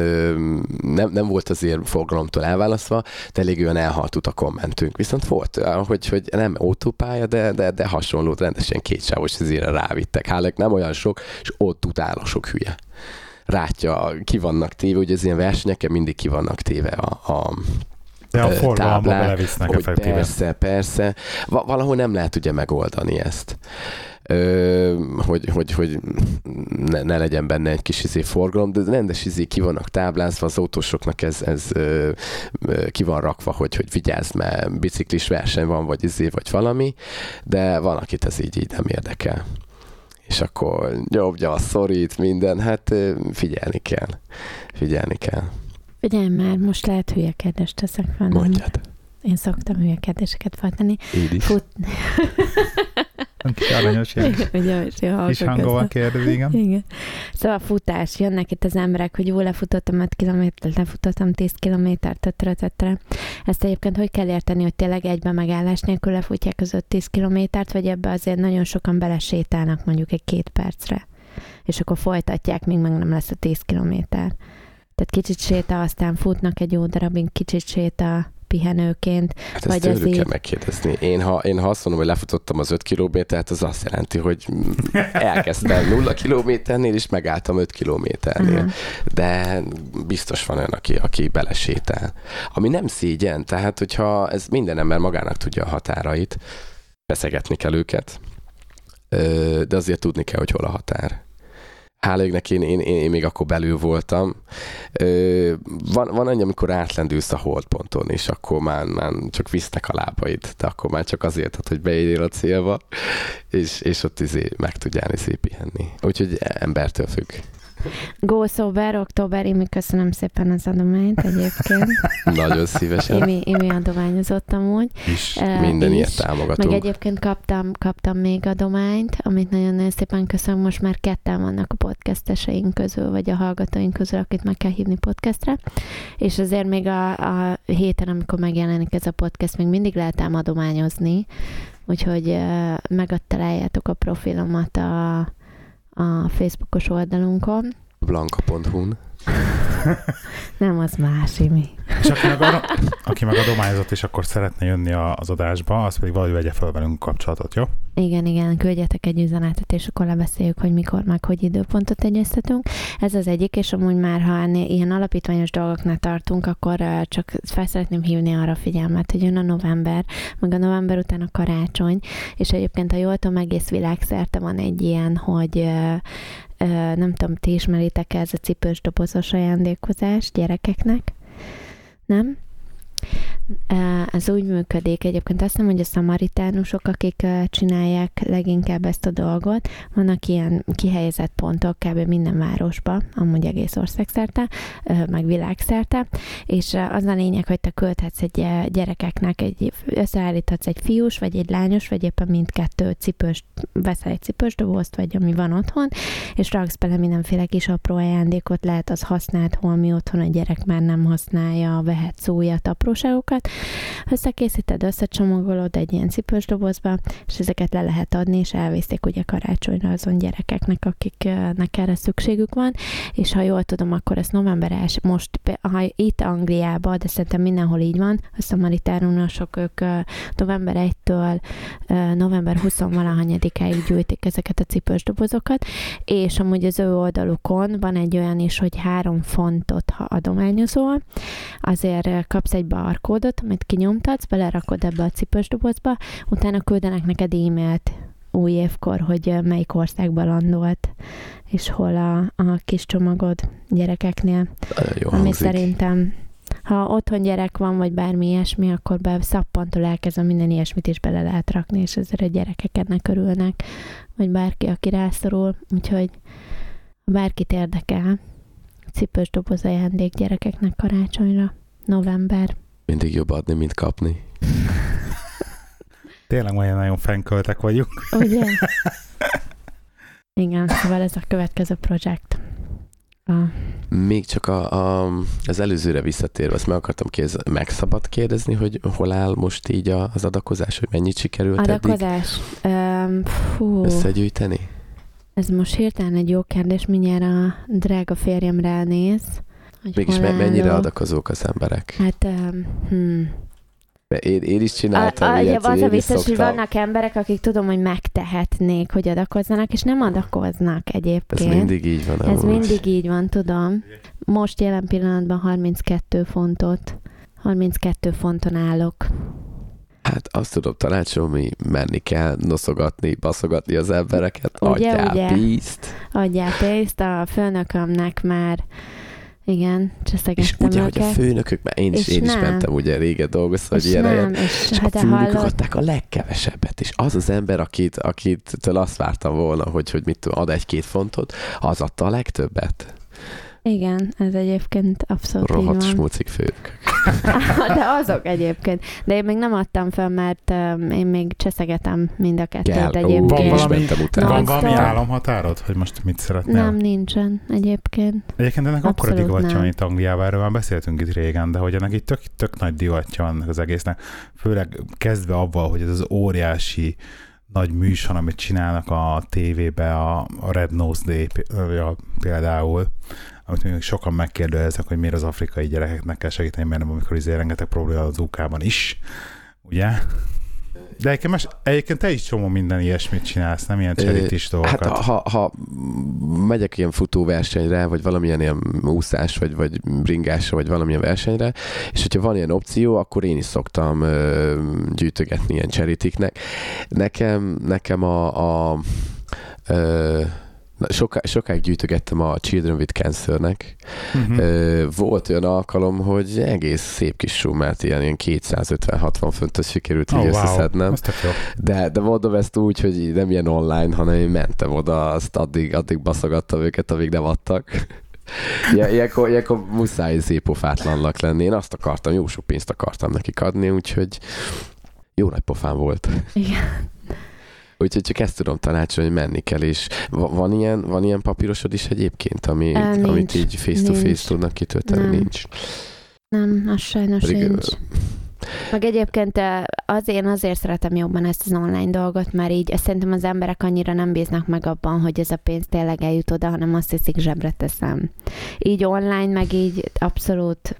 nem, nem volt azért forgalomtól elválasztva, de elég olyan elhalt utakon mentünk. Viszont volt, hogy, hogy nem autópálya, de, de, de hasonló, rendesen kétsávos ezért rávittek. Hálek nem olyan sok, és ott utál a sok hülye. Rátja, ki vannak téve, ugye az ilyen versenyeken mindig ki vannak téve a, a de a forgalomba belevisznek hogy Persze, persze. Valahol nem lehet ugye megoldani ezt hogy, hogy, hogy ne, ne, legyen benne egy kis izé forgalom, de rendes izé ki vannak táblázva, az autósoknak ez, ez ki van rakva, hogy, hogy vigyázz, mert biciklis verseny van, vagy izé, vagy valami, de van, akit ez így, így nem érdekel és akkor nyomja, szorít, minden, hát figyelni kell. Figyelni kell. Figyelj már, most lehet hülye kérdést teszek fel. Mondjad. Én szoktam hülye kérdéseket feltenni. Én is. Fut... Kis aranyos ilyen kis hangolva kérdezi, igen. igen. Szóval futás, jönnek itt az emberek, hogy jó, lefutottam 5 kilométert, lefutottam 10 kilométert, tetre, tetre. Ezt egyébként hogy kell érteni, hogy tényleg egyben megállás nélkül lefutják az 5-10 kilométert, vagy ebbe azért nagyon sokan belesétálnak mondjuk egy két percre, és akkor folytatják, míg meg nem lesz a 10 kilométer. Tehát kicsit séta, aztán futnak egy jó darabig, kicsit séta, pihenőként. Hát ezt vagy ez így... kell megkérdezni. Én ha, én ha azt mondom, hogy lefutottam az 5 kilométert, az azt jelenti, hogy elkezdtem 0 kilométernél, és megálltam 5 kilométernél. Uh-huh. De biztos van olyan, aki, aki belesétál. Ami nem szégyen, tehát hogyha ez minden ember magának tudja a határait, beszegetni kell őket, de azért tudni kell, hogy hol a határ hála égnek én, én, én, én még akkor belül voltam. Ö, van, van annyi, amikor átlendülsz a holdponton, és akkor már, már csak visznek a lábaid, de akkor már csak azért, hogy beérjél a célba, és, és ott izé meg tudjál izé pihenni. Úgyhogy embertől függ. Go Sober, október, Imi, köszönöm szépen az adományt egyébként. Nagyon szívesen. Imi, Imi adományozott amúgy. Is. Eh, Minden is. ilyet támogatunk. Meg egyébként kaptam, kaptam még adományt, amit nagyon-nagyon szépen köszönöm. Most már ketten vannak a podcasteseink közül, vagy a hallgatóink közül, akit meg kell hívni podcastre. És azért még a, a héten, amikor megjelenik ez a podcast, még mindig lehet ám adományozni. Úgyhogy uh, megadtaláljátok a profilomat a, a Facebookos oldalunkon. Blanka.hu-n. Nem, az más, Imi. És aki meg, ado- aki meg adományozott, és akkor szeretne jönni a- az adásba, az pedig valahogy vegye fel velünk kapcsolatot, jó? Igen, igen, küldjetek egy üzenetet, és akkor lebeszéljük, hogy mikor, meg hogy időpontot egyeztetünk. Ez az egyik, és amúgy már, ha ilyen alapítványos dolgoknál tartunk, akkor csak fel szeretném hívni arra a figyelmet, hogy jön a november, meg a november után a karácsony, és egyébként, ha jól tudom, egész világszerte van egy ilyen, hogy nem tudom, ti ismeritek ez a cipős dobozos ajándékozás gyerekeknek? Nem? Ez úgy működik, egyébként azt nem, hogy a szamaritánusok, akik csinálják leginkább ezt a dolgot, vannak ilyen kihelyezett pontok kb. minden városba, amúgy egész országszerte, meg világszerte, és az a lényeg, hogy te költhetsz egy gyerekeknek, egy, összeállíthatsz egy fiús, vagy egy lányos, vagy éppen mindkettő cipős, veszel egy cipős dobozt, vagy ami van otthon, és raksz bele mindenféle kis apró ajándékot, lehet az használt, holmi otthon a gyerek már nem használja, vehetsz újat, apróságokat, összekészíted, összecsomagolod egy ilyen cipős dobozba, és ezeket le lehet adni, és elviszik ugye karácsonyra azon gyerekeknek, akiknek erre szükségük van, és ha jól tudom, akkor ez november 1, most ha itt Angliában, de szerintem mindenhol így van, a szamaritánusok ők november 1-től ö, november 20 valahanyadikáig gyűjtik ezeket a cipős dobozokat, és amúgy az ő oldalukon van egy olyan is, hogy három fontot, ha adományozol, azért kapsz egy barkódot, amit kinyomtatsz, belerakod ebbe a cipős dobozba, utána küldenek neked e-mailt új évkor, hogy melyik országba landolt, és hol a, a kis csomagod gyerekeknél, jó ami hangzik. szerintem ha otthon gyerek van, vagy bármi ilyesmi, akkor be szappantól elkezdve minden ilyesmit is bele lehet rakni, és ezért a gyerekek ennek örülnek, vagy bárki, aki rászorul. Úgyhogy ha bárkit érdekel, cipős doboz ajándék gyerekeknek karácsonyra, november. Mindig jobb adni, mint kapni. Tényleg olyan nagyon fenköltek vagyunk. Ugye? Igen, szóval ez a következő projekt. A, Még csak a, a, az előzőre visszatérve, azt meg akartam kérdezni, meg szabad kérdezni, hogy hol áll most így a, az adakozás, hogy mennyit sikerült eddig adakozás. Um, összegyűjteni? ez most hirtelen egy jó kérdés, mindjárt a drága férjem ránéz. Hogy Mégis me- mennyire adakozók az emberek? Hát, um, hmm. Mert Én, én is A, csináltam a, ilyet, az a biztos, hogy vannak emberek, akik tudom, hogy megtehetnék, hogy adakozzanak, és nem adakoznak Ez egyébként. mindig így van. Ez amúgy. mindig így van, tudom. Most jelen pillanatban 32 fontot, 32 fonton állok. Hát azt tudom tanácsolni, menni kell, noszogatni, baszogatni az embereket, Ugye, adjál ugye? pénzt. Adjál pénzt, a főnökömnek már igen, És cseszegettem ugye, hogy a őket. főnökök, mert én is, És én is nem. mentem, ugye régen dolgoztam, hogy és ilyen nem, és, és hát a főnökök hallod, adták a legkevesebbet, és az az ember, akit, akitől azt vártam volna, hogy, hogy mit tudom, ad egy-két fontot, az adta a legtöbbet. Igen, ez egyébként abszolút így Rohadt van. smucik főnökök. De azok egyébként. De én még nem adtam fel, mert um, én még cseszegetem mind a kettőt Kell. Egyébként. Van valami- utána. Van valami álomhatárod, hogy most mit szeretnél? Nem, nincsen egyébként. Egyébként ennek akkora Abszolút divatja van itt Angliában, erről már beszéltünk itt régen, de hogy ennek itt tök, tök nagy divatja van az egésznek. Főleg kezdve avval, hogy ez az óriási nagy műsor, amit csinálnak a tévébe, a, a Red Nose Day például, amit még sokan megkérdeznek, hogy miért az afrikai gyerekeknek kell segíteni, mert nem, amikor izé rengeteg probléma az UK-ban is, ugye? De egyébként, más, egyébként te is csomó minden ilyesmit csinálsz, nem ilyen Ö, cseritis dolgokat. Hát ha, ha megyek ilyen futóversenyre, vagy valamilyen ilyen úszás, vagy, vagy bringásra, vagy valamilyen versenyre, és hogyha van ilyen opció, akkor én is szoktam ö, gyűjtögetni ilyen cseritiknek. Nekem, nekem a, a ö, Na, soká, sokáig gyűjtögettem a Children with Cancer-nek. Uh-huh. Ö, volt olyan alkalom, hogy egész szép kis summát, ilyen, ilyen 250-60 fontos sikerült így Oh, wow. összeszednem. De, de mondom ezt úgy, hogy nem ilyen online, hanem én mentem oda, azt addig, addig baszogattam őket, amíg nem adtak. Ilyen, ilyenkor, ilyenkor muszáj szépofátlannak lenni. Én azt akartam, jó sok pénzt akartam nekik adni, úgyhogy jó nagy pofám volt. Igen. Úgyhogy csak ezt tudom tanácsolni, hogy menni kell, és va- van ilyen, van ilyen papírosod is egyébként, ami, Ö, nincs. amit így face-to-face tudnak kitölteni? Nem. Nincs. Nem, az sajnos Pedig, nincs. Meg egyébként az, én azért szeretem jobban ezt az online dolgot, mert így szerintem az emberek annyira nem bíznak meg abban, hogy ez a pénz tényleg eljut oda, hanem azt hiszik zsebre teszem. Így online, meg így abszolút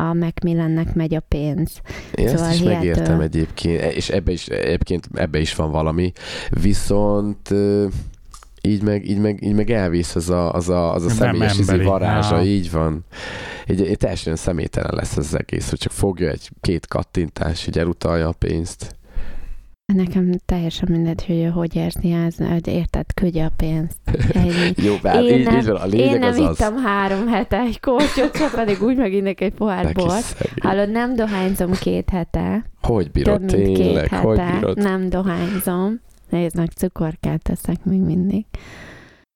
a Macmillannek megy a pénz. Én ezt Szóval is hihető. megértem egyébként, és ebbe is, egyébként ebbe is van valami, viszont így meg, így meg, így meg elvész az a, az a, az a személyes izé emberi. varázsa, Á. így van. Így, így teljesen személytelen lesz ez az egész, hogy csak fogja egy két kattintás, így elutalja a pénzt. Nekem teljesen mindegy, hogy hogy érzi, ez, hogy érted, küldje a pénzt. Jó, bár Én így, nem- így van, a Én lényeg nem az az. ittam három hete egy kortyot, csak pedig úgy meginnek egy pohár bort. Hallod, nem dohányzom két hete. Hogy bírod, Több mint két tényleg, hogy hete. bírod? Nem dohányzom. Nézd, meg cukorkát teszek még mindig.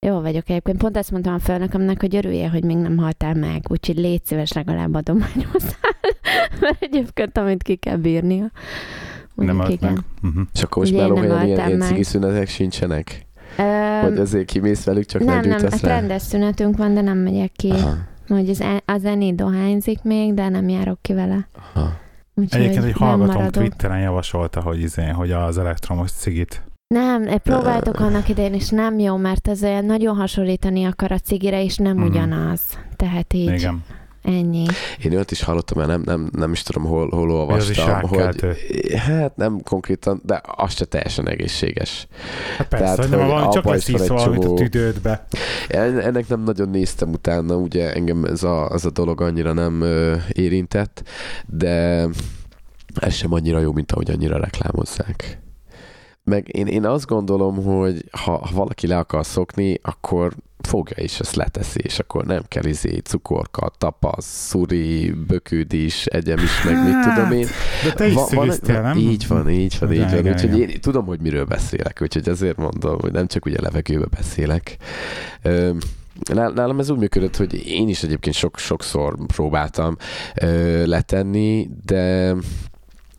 Jó vagyok egyébként. Pont ezt mondtam a főnökömnek, hogy örülje, hogy még nem haltál meg, úgyhogy légy szíves legalább adományozzál, mert egyébként amit ki kell bírnia. Nem ölt meg. igen. Uh-huh. És akkor most nem belóhelyen ilyen, ilyen cigi szünetek sincsenek? Öm, Vagy azért kimész velük, csak nem, nem, nem, gyújtasz hát rá? rendes szünetünk van, de nem megyek ki. Aha, Hogy az, e- az Eni dohányzik még, de nem járok ki vele. aha. Úgyhogy Egyébként egy nem hallgatom maradok. Twitteren javasolta, hogy, izé, hogy az elektromos cigit. Nem, próbáltok annak idején, és nem jó, mert ez olyan nagyon hasonlítani akar a cigire, és nem Mhm. ugyanaz. Tehát így Igen. Ennyi. Én olyat is hallottam, mert nem, nem, nem is tudom, hol, hol olvastam, hogy rákkeltő. hát nem konkrétan, de az se teljesen egészséges. Hát persze, Tehát, hogy nem hogy valami, csak abba is van leszívsz egy valamit a csomó- tüdődbe. En- Ennek nem nagyon néztem utána, ugye engem ez a, ez a dolog annyira nem ö, érintett, de ez sem annyira jó, mint ahogy annyira reklámozzák. Meg én, én azt gondolom, hogy ha, ha valaki le akar szokni, akkor fogja és ezt leteszi, és akkor nem kell izé cukorka, tapasz, szuri, bökődés, egyem is, meg mit Hát, tudom én. De te is Va- szigiztél, nem? Így van, így van, így Igen, van. Úgyhogy én tudom, hogy miről beszélek, úgyhogy ezért mondom, hogy nem csak ugye levegőbe beszélek. Nál- Nálam ez úgy működött, hogy én is egyébként sok, sokszor próbáltam ö, letenni, de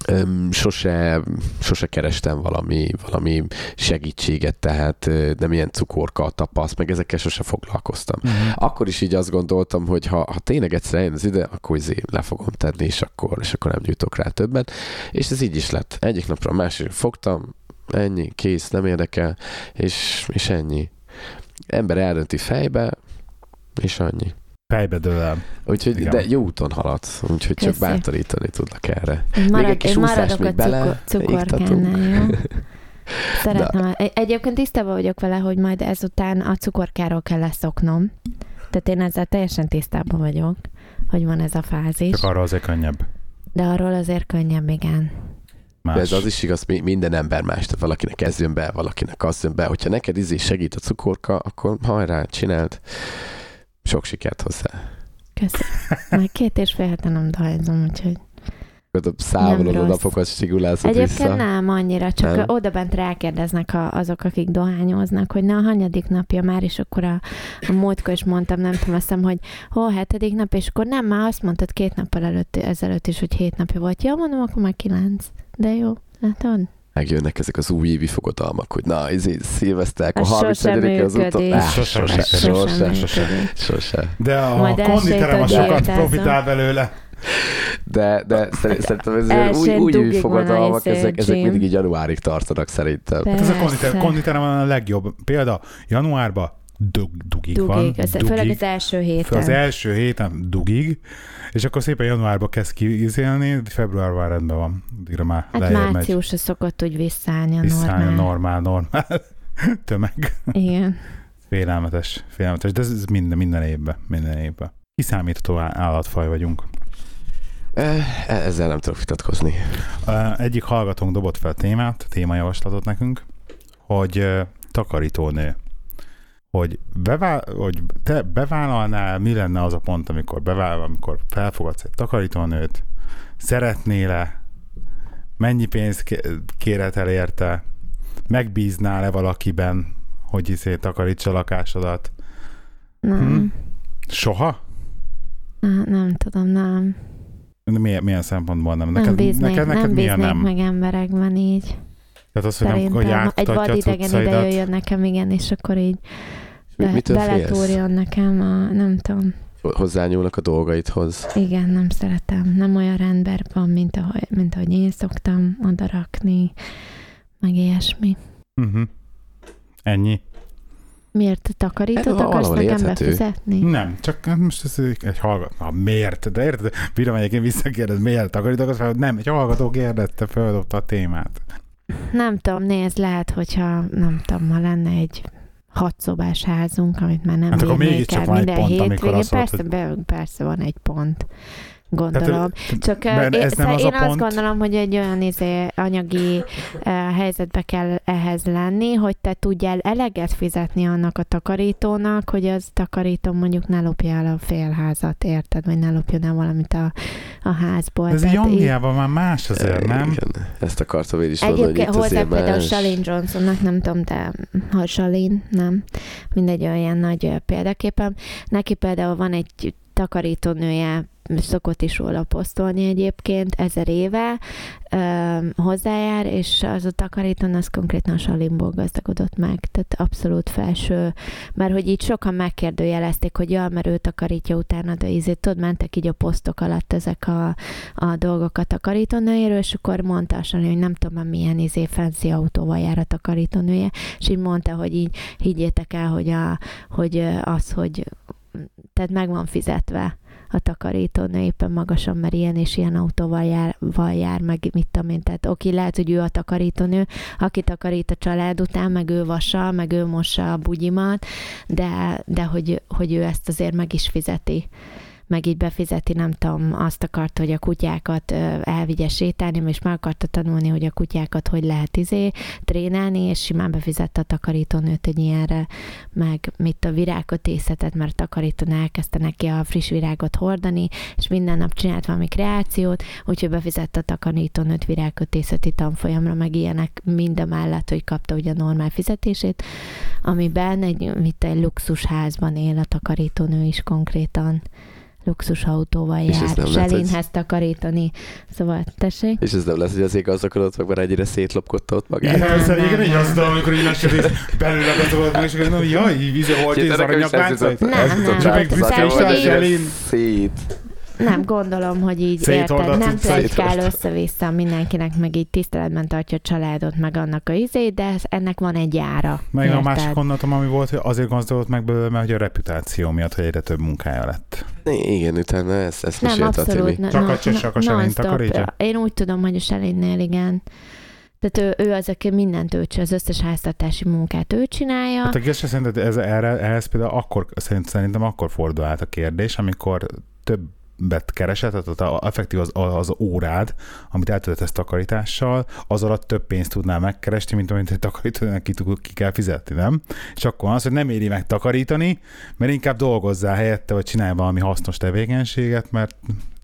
öm, sose, sose kerestem valami, valami segítséget, tehát nem ilyen cukorka, tapasz, meg ezekkel sose foglalkoztam. Uh-huh. Akkor is így azt gondoltam, hogy ha, ha tényleg egyszer eljön az ide, akkor izé le fogom tenni, és akkor, és akkor nem gyújtok rá többet. És ez így is lett. Egyik napra a másikra fogtam, ennyi, kész, nem érdekel, és, és ennyi. Ember eldönti fejbe, és annyi. Fejbe dől el. Úgyhogy, Igen. de jó úton haladsz, úgyhogy csak Köszi. bátorítani tudlak erre. Én, Még marad, egy kis úszás maradok a még bele, cukor, cukorkánál, iktatunk. jó? Szeretem. Egy- Egyébként tisztában vagyok vele, hogy majd ezután a cukorkáról kell leszoknom. Tehát én ezzel teljesen tisztában vagyok, hogy van ez a fázis. Csak arra azért könnyebb. De arról azért könnyebb, igen. Más. De ez az is igaz, mi- minden ember más, tehát valakinek ez jön be, valakinek az jön be. Hogyha neked izé segít a cukorka, akkor hajrá, csináld. Sok sikert hozzá. Köszönöm. Már két és fél hete nem dohányzom, úgyhogy... Számolod a napokat, sigulázod Egyébként vissza. nem annyira, csak Nem? oda bent rákérdeznek a, azok, akik dohányoznak, hogy na, a hanyadik napja már, és akkor a, a múltkor is mondtam, nem tudom, azt hiszem, hogy hol hetedik nap, és akkor nem, már azt mondtad két nappal előtt, ezelőtt is, hogy hét napja volt. Ja, mondom, akkor már kilenc. De jó, látod? Megjönnek ezek az újévi fogadalmak, hogy na, izé, szilveszter, a Az 31 sosem az utol... működik. Á, Sosem Sose, sose, sose, sose. De a Majd konditerem a sokat profitál belőle. De, de szer- szerintem ez új, új a fogadalmak, izé, ezek, ezek mindig így januárig tartanak szerintem. Hát ez a Persze. konditer, konditerem a legjobb. Példa, januárban dug, dugig, van. Dugig, az, főleg dugig. az első héten. Az első héten dugig, és akkor szépen januárban kezd kiizélni, februárban rendben van. Addigra már Hát márciusra szokott úgy visszaállni a Visszaállni a normál. normál, normál tömeg. Igen. Félelmetes, félelmetes, de ez, ez minden, minden évben, minden évben. Kiszámítható állatfaj vagyunk. Eh, Ezzel nem tudok vitatkozni. Ö, Egyik hallgatónk dobott fel témát, témajavaslatot nekünk, hogy takarítónő. Hogy, bevál, hogy te bevállalnál, mi lenne az a pont, amikor bevállal, amikor felfogadsz egy takarítónőt, szeretnél-e, mennyi pénzt kéretel érte, megbíznál-e valakiben, hogy izé takarítsa a lakásodat? Nem. Hm? Soha? Nem, nem tudom, nem. Milyen, milyen szempontból nem? Neked, nem bíznék, neked, neked nem milyen nem? meg emberekben így. Tehát az, hogy, nem, hogy egy vadidegen ide jöjjön nekem, igen, és akkor így be, beletúrjon nekem a, nem tudom. Hozzányúlnak a dolgaidhoz. Igen, nem szeretem. Nem olyan rendben van, mint ahogy, mint ahogy én szoktam odarakni, meg ilyesmi. Uh-huh. Ennyi. Miért takarított akarsz nekem érthető. befizetni? Nem, csak most ez egy hallgató. miért? De érted? Bírom egyébként visszakérdez, miért takarítok? Nem, egy hallgató kérdezte, feldobta a témát. Nem tudom, nézd, lehet, hogyha nem tudom, ma lenne egy hatszobás házunk, amit már nem hát akkor el minden pont, hétvégén. Persze, hogy... be, persze van egy pont gondolom. Tehát, Csak ez én, nem az én azt pont... gondolom, hogy egy olyan izé, anyagi uh, helyzetbe kell ehhez lenni, hogy te tudjál eleget fizetni annak a takarítónak, hogy az takarító mondjuk ne lopja el a félházat, érted? Vagy ne lopjon el valamit a, a házból. Ez egy Angliában már más azért, nem? Igen, ezt akartam én is mondani, hogy itt hozzá például Shalin Johnsonnak, nem tudom, de ha Shalin, nem, mindegy olyan nagy példaképpen. Neki például van egy takarítónője szokott is róla posztolni egyébként ezer éve ö, hozzájár, és az a takarítón az konkrétan Salimból gazdagodott meg, tehát abszolút felső, mert hogy így sokan megkérdőjelezték, hogy ja, mert ő takarítja utána, de ízét tudod, mentek így a posztok alatt ezek a, a dolgok a takarítónőjéről, és akkor mondta a hogy nem tudom, milyen izé fancy autóval jár a takarítónője, és így mondta, hogy így higgyétek el, hogy, a, hogy az, hogy tehát meg van fizetve a takarítónő éppen magasan, mert ilyen és ilyen autóval jár, val jár meg mit tudom én. Tehát oké, lehet, hogy ő a takarítónő, aki takarít a család után, meg ő vasa, meg ő mossa a bugyimat, de, de hogy, hogy ő ezt azért meg is fizeti meg így befizeti, nem tudom, azt akart, hogy a kutyákat elvigye sétálni, és meg akarta tanulni, hogy a kutyákat hogy lehet izé trénálni, és simán befizette a takarítónőt egy ilyenre, meg mit a virágkötészetet, mert a takarítónő elkezdte neki a friss virágot hordani, és minden nap csinált valami kreációt, úgyhogy befizette a takarítónőt virágkötészeti tanfolyamra, meg ilyenek mind a mellett, hogy kapta ugye a normál fizetését, amiben egy, mit egy luxusházban él a takarítónő is konkrétan luxusautóval jár, Selinhez takarítani. Szóval, tessék? És ez nem lesz, hogy azért gazdagodott meg, ennyire szétlopkodta ott magát. Igen, ez igen, így azt amikor így lesz, hogy belőle meg, és akkor mondom, jaj, vízi volt, ez aranyag látszott. Nem, nem. Szét. Nem, gondolom, hogy így érted, nem kell össze-vissza mindenkinek, meg így tiszteletben tartja a családot, meg annak a izét, de ennek van egy ára. Meg érted? a másik gondolatom, ami volt, hogy azért gazdagodott meg belőle, mert hogy a reputáció miatt, hogy egyre több munkája lett. Igen, utána ezt, ezt nem, abszolút, a Csak a, csak a Selin takarítja? Én úgy tudom, hogy a Selinnél igen. Tehát ő, ő az, aki mindent ő az összes háztartási munkát ő csinálja. Hát a szerinted ez, erre, ehhez például akkor, szerintem akkor fordul át a kérdés, amikor több bet keresett, tehát a, effektív az, az órád, amit eltöltesz takarítással, az alatt több pénzt tudnál megkeresni, mint amit egy takarítónak ki, ki kell fizetni, nem? És akkor az, hogy nem éri meg takarítani, mert inkább dolgozzál helyette, vagy csinálj valami hasznos tevékenységet, mert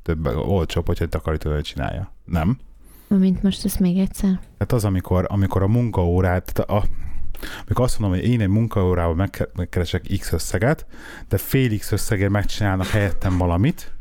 több olcsóbb, hogyha egy takarítónő csinálja. Nem? Mint most ezt még egyszer. Tehát az, amikor, amikor a munkaórát, a, amikor azt mondom, hogy én egy munkaórával megkeresek X összeget, de fél X összegért megcsinálnak helyettem valamit,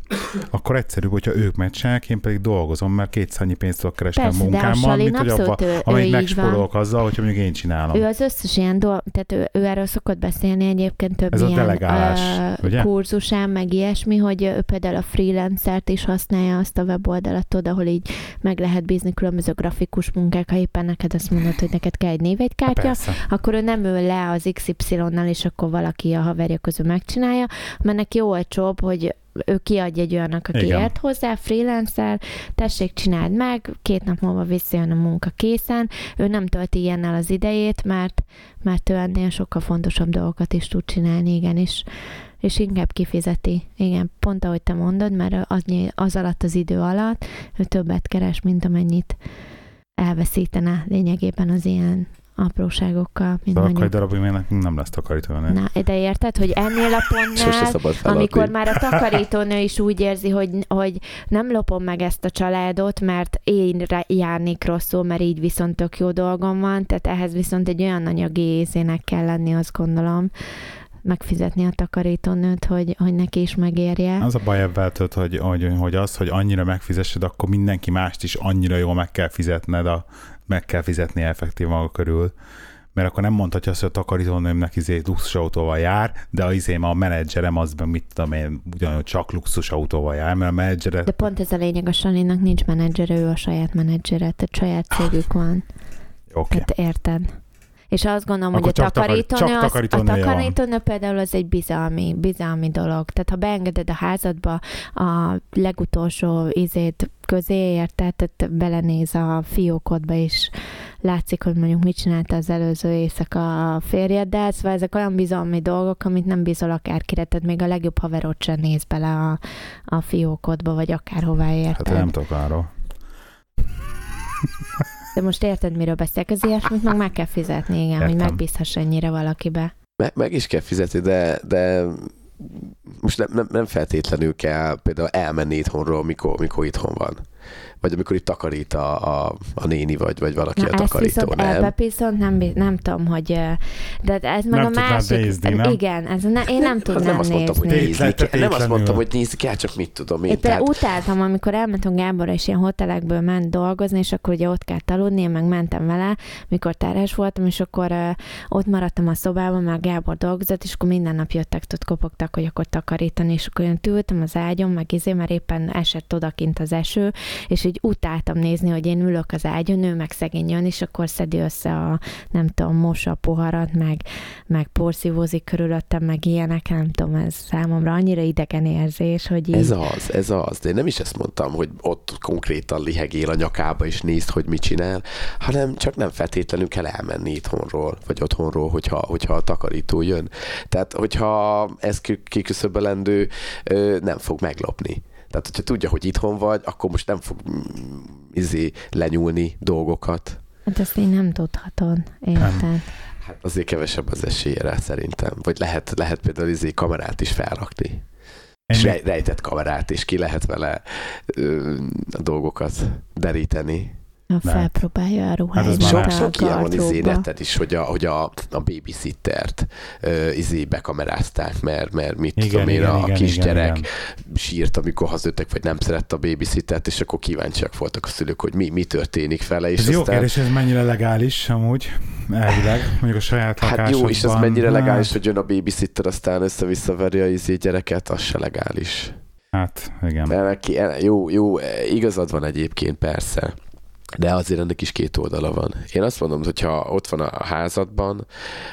akkor egyszerűbb, hogyha ők meccselnek, én pedig dolgozom, mert kétszer annyi pénzt tudok keresni Persze, a munkámmal, mint hogy abba, ő, amit megspórolok azzal, hogyha mondjuk én csinálom. Ő az összes ilyen dolog, tehát ő, ő erről szokott beszélni egyébként több Ez ilyen a delegálás, uh, ugye? kurzusán, meg ilyesmi, hogy ő például a freelancert is használja azt a weboldalat, oda, ahol így meg lehet bízni különböző grafikus munkák, ha éppen neked azt mondod, hogy neked kell egy névegykártya, akkor ő nem ül le az XY-nal, és akkor valaki a haverja közül megcsinálja, mert neki olcsóbb, hogy ő kiadja egy olyannak, aki Igen. ért hozzá, freelancer, tessék, csináld meg, két nap múlva visszajön a munka készen, ő nem tölti ilyennel az idejét, mert, mert ő ennél sokkal fontosabb dolgokat is tud csinálni, igen, és, és inkább kifizeti. Igen, pont ahogy te mondod, mert az, az alatt az idő alatt ő többet keres, mint amennyit elveszítene lényegében az ilyen apróságokkal. Mint De akkor egy mondjuk. darabig még nekünk nem lesz takarítónő. Na, de érted, hogy ennél a pontnál, amikor már a takarítónő is úgy érzi, hogy, hogy nem lopom meg ezt a családot, mert én járnék rosszul, mert így viszont tök jó dolgom van, tehát ehhez viszont egy olyan anyagi észének kell lenni, azt gondolom, megfizetni a takarítónőt, hogy, hogy neki is megérje. Az a baj ebben, hogy, hogy, hogy az, hogy annyira megfizessed, akkor mindenki mást is annyira jól meg kell fizetned, a, meg kell fizetni effektív maga körül. Mert akkor nem mondhatja azt, hogy a takarítónőmnek izé luxusautóval jár, de a izém a menedzserem az, mit tudom én, ugyanúgy csak luxusautóval jár, mert a menedzsere... De pont ez a lényeg, a Saninak nincs menedzsere, ő a saját menedzsere, tehát saját cégük van. Oké. Tehát érted? És azt gondolom, Akkor hogy a takarítónő, csak az, a takarítónője van. takarítónő például az egy bizalmi, bizalmi dolog. Tehát ha beengeded a házadba a legutolsó izét közé, érted, tehát belenéz a fiókodba, és látszik, hogy mondjuk mit csinálta az előző éjszaka a férjeddel, szóval ezek olyan bizalmi dolgok, amit nem bízol akárkire, tehát még a legjobb haverod sem néz bele a, a fiókodba, vagy akárhová érted. Hát nem tudok arról. De most érted, miről beszélek? Az ilyesmit meg meg kell fizetni, igen, hogy Értem. megbízhass ennyire valakibe. Meg, meg is kell fizetni, de, de most nem, nem, nem feltétlenül kell például elmenni itthonról, mikor, mikor itthon van. Vagy amikor itt takarít a, a, a néni, vagy, vagy valaki Na a takarító, viszont nem? ebbe viszont nem, nem tudom, hogy... De ez meg Nem a másik... nézni, nem? Igen, ez ne, én nem tudnám nem azt mondtam, hogy nézni. nézni kell. Nem azt mondtam, hogy nézni kell, csak mit tudom én. Én Tehát, utáltam, amikor elmentünk Gáborra, és ilyen hotelekből ment dolgozni, és akkor ugye ott kellett aludni, én meg mentem vele, mikor terhes voltam, és akkor uh, ott maradtam a szobában, mert Gábor dolgozott, és akkor minden nap jöttek, ott kopogtak, hogy akkor takarítani, és akkor én ültem az ágyon, meg izé, mert éppen esett odakint az eső, és így utáltam nézni, hogy én ülök az ágyon, ő meg szegény jön, és akkor szedi össze a, nem tudom, mossa a poharat, meg, meg porszívózik körülöttem, meg ilyenek, nem tudom, ez számomra annyira idegen érzés, hogy így... Ez az, ez az. De én nem is ezt mondtam, hogy ott konkrétan lihegél a nyakába, és nézd, hogy mit csinál, hanem csak nem feltétlenül kell elmenni itthonról, vagy otthonról, hogyha, hogyha a takarító jön. Tehát, hogyha ez ki- kiküszöbölendő, nem fog meglopni. Tehát, hogyha tudja, hogy itthon vagy, akkor most nem fog mm, izé lenyúlni dolgokat. Hát ezt én nem tudhatod, érted? Hát azért kevesebb az esélye rá szerintem. Vagy lehet, lehet például izé kamerát is felrakni. És rej- rejtett kamerát, és ki lehet vele ö, a dolgokat deríteni. Lehet. felpróbálja a Hát ruháimat az már Sok, a sok ilyen van izé neten is, hogy a, hogy a, a babysittert ö, izé bekamerázták, mert, mert mit Igen, tudom én, igen, a igen, kisgyerek igen, sírt, amikor hazudtak, vagy nem szerette a babysittert, és akkor kíváncsiak voltak a szülők, hogy mi, mi történik vele, és Ez jó aztán... kérdés, ez mennyire legális amúgy, elvileg, mondjuk a saját Hát jó, és ez mennyire legális, Hát, hogy jön a babysitter, aztán össze-vissza veri a izé gyereket, az se legális. Hát, igen. De neki, jó, jó, igazad van egyébként, persze. De azért ennek is két oldala van. Én azt mondom, hogy ha ott van a házadban,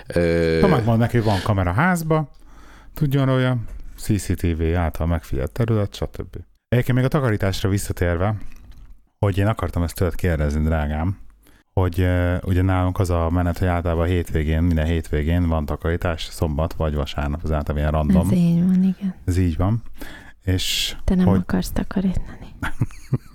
ö, Ha megmond neki, van kamera a házba, tudjon róla, CCTV által megfigyelt terület, stb. Egyébként még a takarításra visszatérve, hogy én akartam ezt tőled kérdezni, drágám, hogy uh, ugye nálunk az a menet, hogy általában a hétvégén, minden hétvégén van takarítás, szombat vagy vasárnap, az általában ilyen random. Ez így van, igen. Ez így van. És Te nem hogy akarsz takarítani.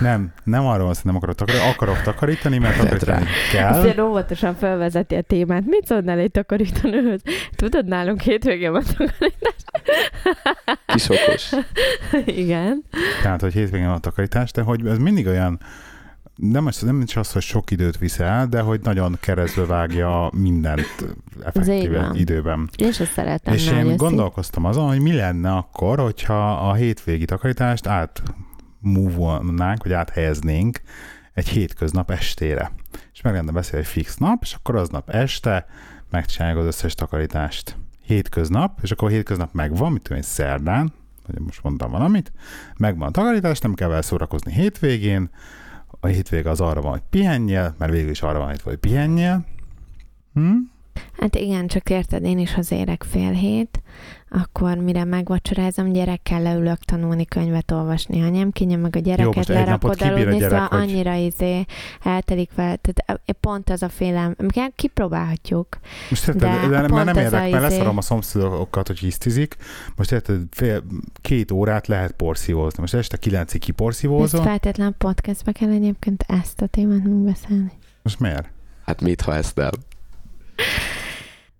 nem, nem arról van, hogy nem akarok takarítani, akarok takarítani, mert takarítani kell. óvatosan felvezeti a témát. Mit szólnál egy takarítanőhöz? Tudod, nálunk hétvégén van takarítás. kis okos. Igen. Tehát, hogy hétvégén van takarítás, de hogy ez mindig olyan, nem, az, nem is az, hogy sok időt visz el, de hogy nagyon keresztbe vágja mindent effektíve időben. Én is azt szeretem. és én gondolkoztam azon, hogy mi lenne akkor, hogyha a hétvégi takarítást át move vagy áthelyeznénk egy hétköznap estére. És meg lenne beszélni egy fix nap, és akkor aznap este megcsináljuk az összes takarítást. Hétköznap, és akkor a hétköznap megvan, mit tudom én, szerdán, vagy most mondtam valamit, megvan a takarítás, nem kell vele szórakozni hétvégén, a hétvége az arra van, hogy pihenjél, mert végül is arra van, hogy pihenjél. Hm? Hát igen, csak érted, én is hazérek fél hét, akkor mire megvacsorázom, gyerekkel leülök tanulni, könyvet olvasni, anyám kinyom meg a gyereket, most napot lerakod aludni, gyerek, szóval hogy- annyira izé eltelik vele, tehát e- pont az a félelem, Igen, kipróbálhatjuk. Most érted, De de, de, pont mert nem érdek, mert izé- leszarom a szomszédokat, hogy hisztizik. Most érted, fél, két órát lehet porszívózni. Most este kilencig Ezt kiporszívózol. feltétlen podcastbe kell egyébként ezt a témát megbeszélni. Most miért? Hát mit, ha ezt nem?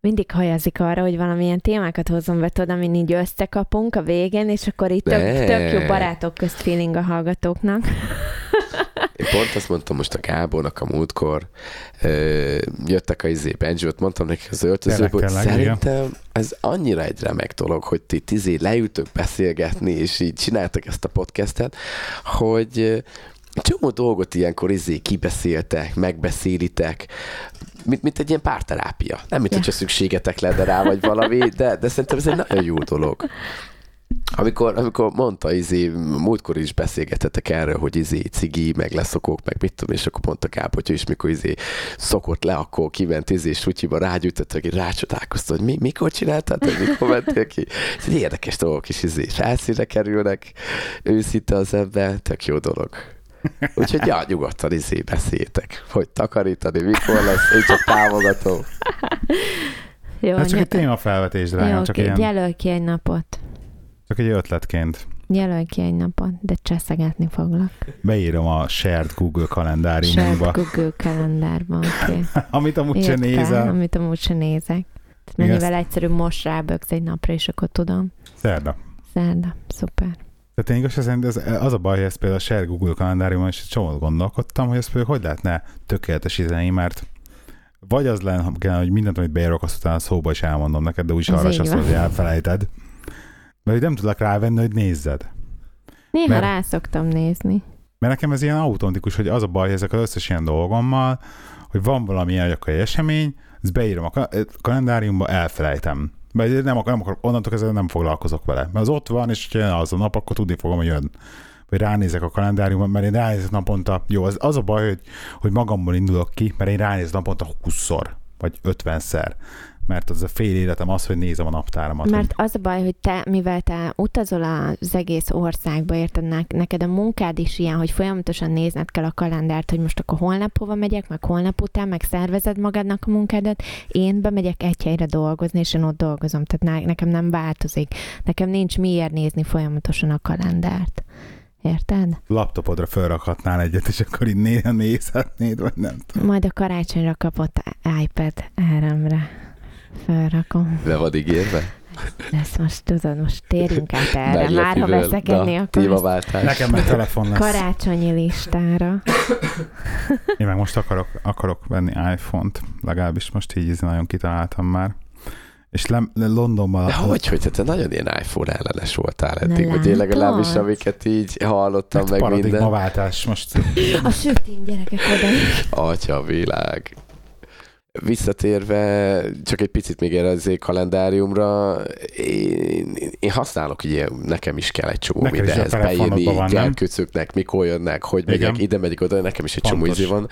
Mindig hajazik arra, hogy valamilyen témákat hozzon be, tudod, amin így összekapunk a végén, és akkor itt tök, tök jó barátok közt feeling a hallgatóknak. Én pont azt mondtam most a Gábornak a múltkor, ö, jöttek a izé Benji-ot, mondtam neki az öltözőbe, hogy szerintem igen. ez annyira egy remek dolog, hogy ti izé leültök beszélgetni, és így csináltak ezt a podcastet, hogy csomó dolgot ilyenkor izé kibeszéltek, megbeszélitek, mint, mint egy ilyen párterápia. Nem, mint ja. hogyha szükségetek lenne rá, vagy valami, de, de szerintem ez egy nagyon jó dolog. Amikor, amikor mondta, izé, múltkor is beszélgetettek erről, hogy izé, cigi, meg leszokok, meg mit tudom, és akkor mondta Gáb, hogy is mikor izé, szokott le, akkor kiment izé, sutyiba rágyújtott, hogy rácsodálkozta, hogy mi, mikor csináltad, hogy mikor mentél ki. Ez egy érdekes dolgok is izé, felszínre kerülnek, őszinte az ember, tök jó dolog. Úgyhogy ja, nyugodtan izé beszéltek, hogy takarítani, mikor lesz, én csak támogatom. Jó, Ez csak egy témafelvetés, drágám. Csak ilyen... jelöl ki egy napot. Csak egy ötletként. Jelölj ki egy napot, de cseszegetni foglak. Beírom a shared Google kalendáriumba. Shared Google kalendárba, oké. Okay. amit amúgy sem nézel. Amit amúgy sem nézek. Mennyivel egyszerűbb most ráböksz egy napra, és akkor tudom. Szerda. Szerda, szuper. Tehát én szerint ez, az a baj, hogy ezt például a Share Google kalendáriumon is csomót gondolkodtam, hogy ezt például hogy lehetne tökéletesíteni, mert vagy az lenne, hogy mindent, amit beírok, azt utána szóba is elmondom neked, de úgyis arra is azt, hogy elfelejted. Mert nem tudlak rávenni, hogy nézzed. Néha mert, rá szoktam nézni. Mert nekem ez ilyen autentikus, hogy az a baj, hogy ezek az összes ilyen dolgommal, hogy van valami egy esemény, ezt beírom a kalendáriumba, elfelejtem. Mert nem, akar, nem akar, onnantól kezdve nem foglalkozok vele. Mert az ott van, és jön az a nap, akkor tudni fogom, hogy jön. Vagy ránézek a kalendáriumban, mert én ránézek naponta, jó, az, az a baj, hogy, hogy magamból indulok ki, mert én ránézek naponta 20-szor, vagy 50-szer mert az a fél életem az, hogy nézem a naptáramat. Mert az a baj, hogy te, mivel te utazol az egész országba, érted, neked a munkád is ilyen, hogy folyamatosan nézned kell a kalendárt, hogy most akkor holnap hova megyek, meg holnap után, meg szervezed magadnak a munkádat. Én bemegyek egy helyre dolgozni, és én ott dolgozom, tehát nekem nem változik. Nekem nincs miért nézni folyamatosan a kalendárt. Érted? Laptopodra felrakhatnál egyet, és akkor így néha nézhetnéd, vagy nem tudom. Majd a karácsonyra kapott iPad RM-re. Felrakom. Le van ígérve? Ezt most tudod, most térjünk át erre. Már ha veszekedni, akkor Nekem meg telefon lesz. Karácsonyi listára. Én meg most akarok, akarok venni iPhone-t, legalábbis most így nagyon kitaláltam már. És le, le Londonban... De hogy, hogy te nagyon ilyen iPhone ellenes voltál eddig, vagy én legalábbis amiket így hallottam hát meg minden. váltás most. A sütény gyerekek oda. Atya világ visszatérve, csak egy picit még erre az kalendáriumra, én, én használok, ugye nekem is kell egy csomó nekem mindenhez beírni, gyerkőcöknek, mikor jönnek, hogy Igen. megyek, ide megyek oda, nekem is egy Pontos. csomó izé van.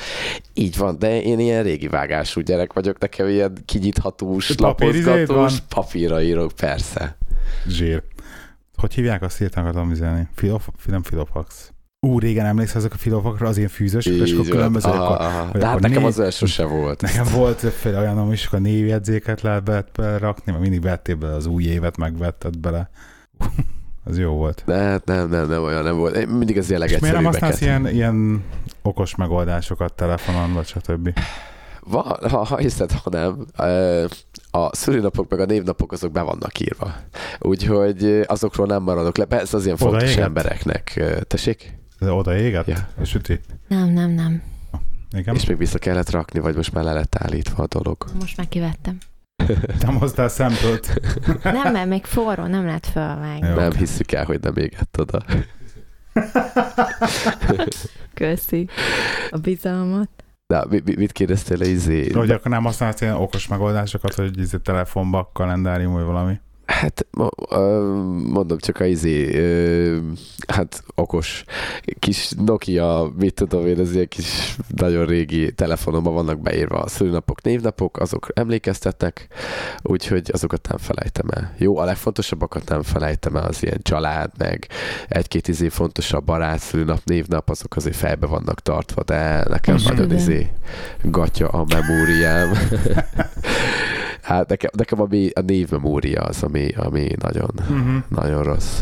Így van, de én ilyen régi vágású gyerek vagyok, nekem ilyen kinyithatós, lapozgatós, papírra írok, persze. Zsír. Hogy hívják azt, hirtelen akartam üzenni? Filof, nem Filofax. Ú, régen emlékszel ezek a filofokra, az ilyen fűzős, és akkor különböző. Aha, akkor, aha. De hát nekem név... az első se volt. Nekem volt fél olyan, is, a névjegyzéket lehet berakni, mert mindig vettél bele az új évet, megvetted bele. az jó volt. De hát nem, nem, nem olyan nem volt. Én mindig az ilyen legegyszerűbbeket. Miért nem használsz ilyen, ilyen okos megoldásokat telefonon, vagy stb.? Va, ha, ha hiszed, ha nem, a szülinapok meg a névnapok azok be vannak írva. Úgyhogy azokról nem maradok le. Ez az ilyen Oda fontos éget? embereknek. Tessék? De oda éget? Ja. És üti? Nem, nem, nem. Igen? És még vissza kellett rakni, vagy most már le lett állítva a dolog? Most már kivettem. Nem hoztál szempölt. nem, mert még forró, nem lehet fölvágni. Nem hiszük el, hogy nem égett oda. Köszi a bizalmat. De mit kérdeztél le izé? Hogy akkor nem használsz ilyen okos megoldásokat, hogy izé telefonba, kalendárium vagy valami? Hát mondom csak a izé, hát okos kis Nokia, mit tudom én, ez ilyen kis nagyon régi telefonomban vannak beírva a szülőnapok, névnapok, azok emlékeztetnek, úgyhogy azokat nem felejtem el. Jó, a legfontosabbakat nem felejtem el, az ilyen család, meg egy-két izé fontosabb barát, szülőnap, névnap, azok azért fejbe vannak tartva, de nekem nagyon izé gatya a memóriám. Hát nekem, nekem a, a névmemória az, ami, ami nagyon, uh-huh. nagyon rossz.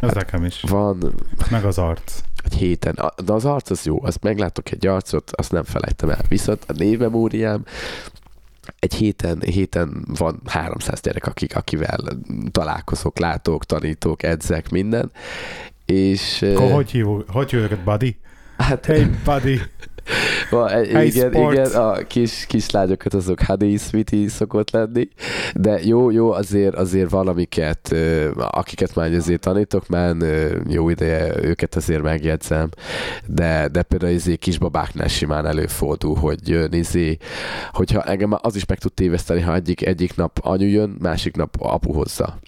Ez hát nekem is. Van... Meg az arc. vagy héten. De az arc az jó, azt meglátok egy arcot, azt nem felejtem el. Viszont a névmemóriám egy héten, héten van 300 gyerek, akik, akivel találkozok, látok, tanítok, edzek, minden. És, Akkor hogy hívjuk, hogy hívjuk buddy? Hát, hey, buddy! Va, hey, igen, igen, a kis, kislányokat azok honey, sweetie szokott lenni, de jó, jó, azért, azért valamiket, akiket már azért tanítok, már jó ideje őket azért megjegyzem, de, de például izé kisbabáknál simán előfordul, hogy jön izé, hogyha engem az is meg tud téveszteni, ha egyik, egyik nap anyu jön, másik nap apu hozza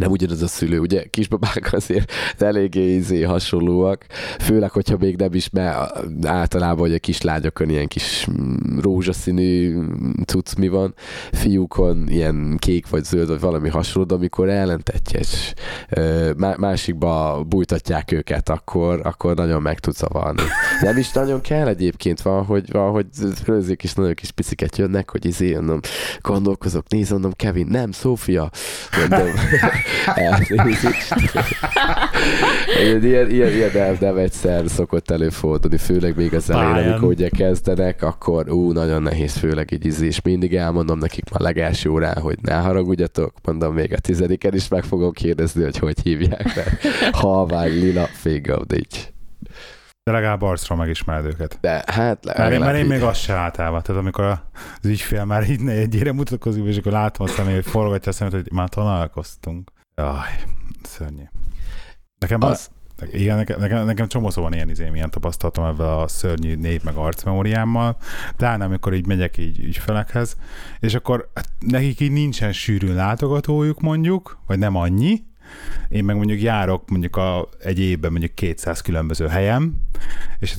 nem ugyanaz a szülő, ugye? Kisbabák azért eléggé izé hasonlóak, főleg, hogyha még nem is, mert általában hogy a kislányokon ilyen kis mm, rózsaszínű cucc mi van, fiúkon ilyen kék vagy zöld vagy valami hasonló, de amikor ellentetjes másikba bújtatják őket, akkor, akkor nagyon meg tud zavarni. Nem is nagyon kell egyébként, van, hogy, van, hogy főzik is nagyon kis piciket jönnek, hogy izé, mondom, gondolkozok, nézem, mondom, Kevin, nem, Szófia, mondom, Elnézést. ilyen, ilyen, ilyen nem, nem egyszer szokott előfordulni, főleg még az elején, amikor ugye kezdenek, akkor ú, nagyon nehéz, főleg így és mindig elmondom nekik már legelső órán, hogy ne haragudjatok, mondom még a tizediken is meg fogom kérdezni, hogy hogy hívják, mert halvány lila figure nincs. De legalább arcról megismered őket. De hát legalább. Mert, mert én még azt se általában. Tehát amikor az ügyfél már így egyére mutatkozik, és akkor látom a személy, hogy forgatja a szemét, hogy már találkoztunk. Jaj, szörnyű. Nekem az... az igen, nekem, nekem, nekem csomószó van ilyen, izém, ilyen tapasztalatom ebben a szörnyű név meg arcmemóriámmal, de amikor így megyek így ügyfelekhez, és akkor hát nekik így nincsen sűrűn látogatójuk mondjuk, vagy nem annyi, én meg mondjuk járok mondjuk a, egy évben mondjuk 200 különböző helyem, és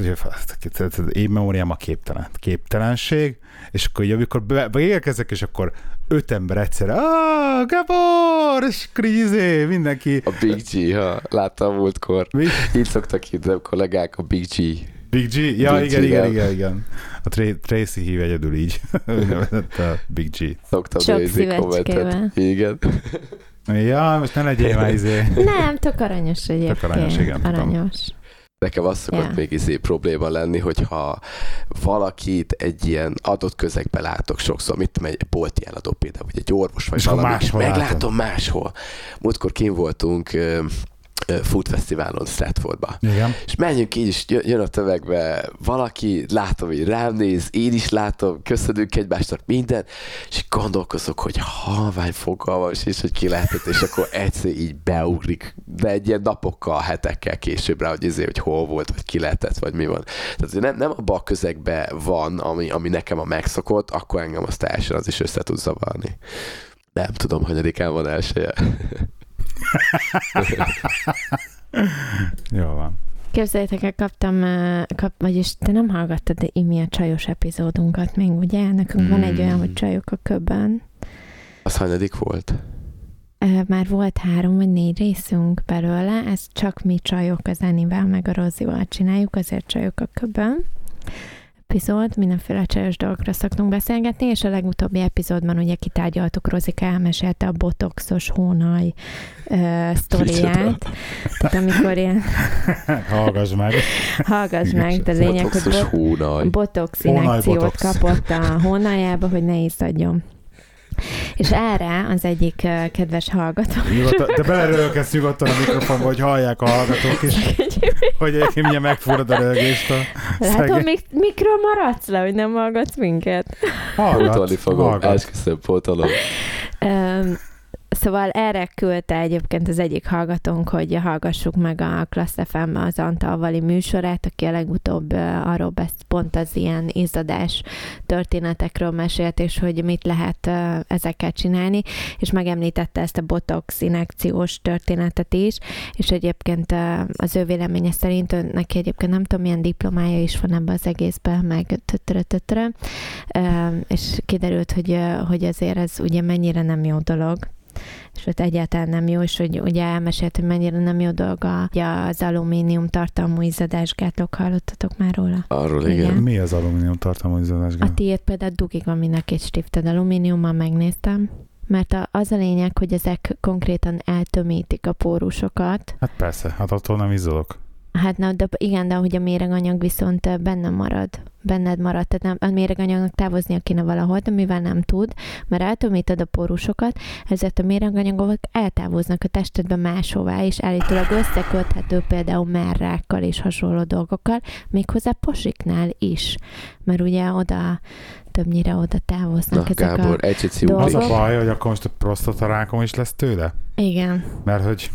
hát, én memóriám a képtelen, képtelenség, és akkor amikor beérkezek, és akkor öt ember egyszerre, ah, Gabor, és krízé, mindenki. A Big G, ha láttam múltkor. Mi? Így szoktak hívni a kollégák, a Big G. Big G? Ja, Big igen, G, igen, igen, igen. A Tra- Tracy hív egyedül így. a Big G. Szoktam nézni kommentet. Igen. Ja, most ne legyél már izé. Nem, tök aranyos egyébként. Tök aranyos, igen. Aranyos. Nekem az szokott yeah. még izé probléma lenni, hogyha valakit egy ilyen adott közegbe látok sokszor, mit tudom, egy bolti eladó például, vagy egy orvos, vagy És valami, és meglátom látom. máshol. Múltkor kim voltunk Food Fesztiválon Stratfordba. Igen. És menjünk így, és jön a tömegbe valaki, látom, hogy rám néz, én is látom, köszönünk egymásnak minden, és gondolkozok, hogy halvány fogalmas, és hogy ki lehetett, és akkor egyszer így beugrik, de egy ilyen napokkal, hetekkel később rá, hogy ezért, hogy hol volt, vagy ki lehetett, vagy mi van. Tehát nem, nem abban a közegben van, ami, ami nekem a megszokott, akkor engem azt teljesen az is össze tud zavarni. Nem tudom, hogy van elsője. Jó van. Képzeljétek el, kaptam, kap, vagyis te nem hallgattad de imi a csajos epizódunkat még, ugye? Nekünk mm. van egy olyan, hogy hmm. csajok a köbben. Az hanyadik volt? Már volt három vagy négy részünk belőle, ez csak mi csajok az Enivel, meg a Rozival csináljuk, azért csajok a köbben epizód, mindenféle csajos dolgokra szoktunk beszélgetni, és a legutóbbi epizódban ugye kitárgyaltuk, Rozika elmesélte a botoxos hónaj uh, sztoriát. Tehát amikor ilyen... Hallgass meg. Hallgass meg, de lényeg, hogy bo- botox inekciót kapott a hónajába, hogy ne iszadjon. És erre az egyik kedves hallgató... Nyugodtan, de belerölkesz nyugodtan a mikrofonba, hogy hallják a hallgatók is, hogy egyébként milyen megfúrod a rögést a Látom, mik- mikről maradsz le, hogy nem hallgatsz minket? Hallgat, Pótolni fogom, hallgat. esküszöm, pótolom. Um, Szóval erre küldte egyébként az egyik hallgatónk, hogy hallgassuk meg a Klassz fm az Antalvali műsorát, aki a legutóbb arról besz, pont az ilyen izzadás történetekről mesélt, és hogy mit lehet ezekkel csinálni, és megemlítette ezt a botox inekciós történetet is, és egyébként az ő véleménye szerint neki egyébként nem tudom, milyen diplomája is van ebbe az egészben, meg tötre, és kiderült, hogy, hogy azért ez ugye mennyire nem jó dolog, és ott egyáltalán nem jó, és hogy ugye elmesélt, hogy mennyire nem jó dolga az alumínium tartalmú izzadásgátlók, hallottatok már róla? Arról igen. igen. Mi az alumínium tartalmú izzadásgátló? A tiéd például dugig van mindenki egy stifted alumíniummal, megnéztem. Mert az a lényeg, hogy ezek konkrétan eltömítik a pórusokat. Hát persze, hát attól nem izzadok. Hát na, de igen, de hogy a méreganyag viszont benne marad, benned marad, tehát nem, a méreganyagnak távoznia kéne valahol, de mivel nem tud, mert eltömíted a pórusokat, ezért a méreganyagok eltávoznak a testedbe máshová, és állítólag összeköthető például merrákkal és hasonló dolgokkal, méghozzá pasiknál is, mert ugye oda többnyire oda távoznak Na, ezek Gábor, a... egy dolgok. Az a baj, hogy akkor most a prostatarákom is lesz tőle? Igen, Mert hogy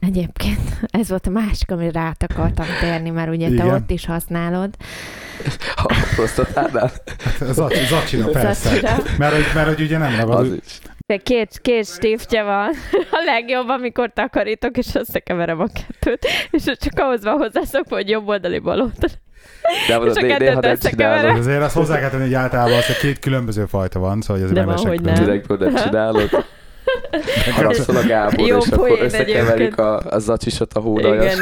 egyébként ez volt a másik, amire rát akartam térni, mert ugye te Igen. ott is használod. A prostatánál? hát Zac, Zacsina persze. Zacsira. Mert hogy, mert hogy ugye nem Az. De két, két stiftje van. A legjobb, amikor takarítok, és összekeverem a kettőt. És csak ahhoz van hozzászokva, hogy jobb oldali, bal oldali. De És mondod, a né- kettőt néha nem összekeverem. csinálod. Azért azt hozzá kell tenni, hogy általában az, hogy két különböző fajta van, szóval hogy ez De nem van, esek hogy külön. nem. Direkt nem csinálod. Haragszol a Gábor, Jó és akkor összekeverik a, a zacsisot a igen.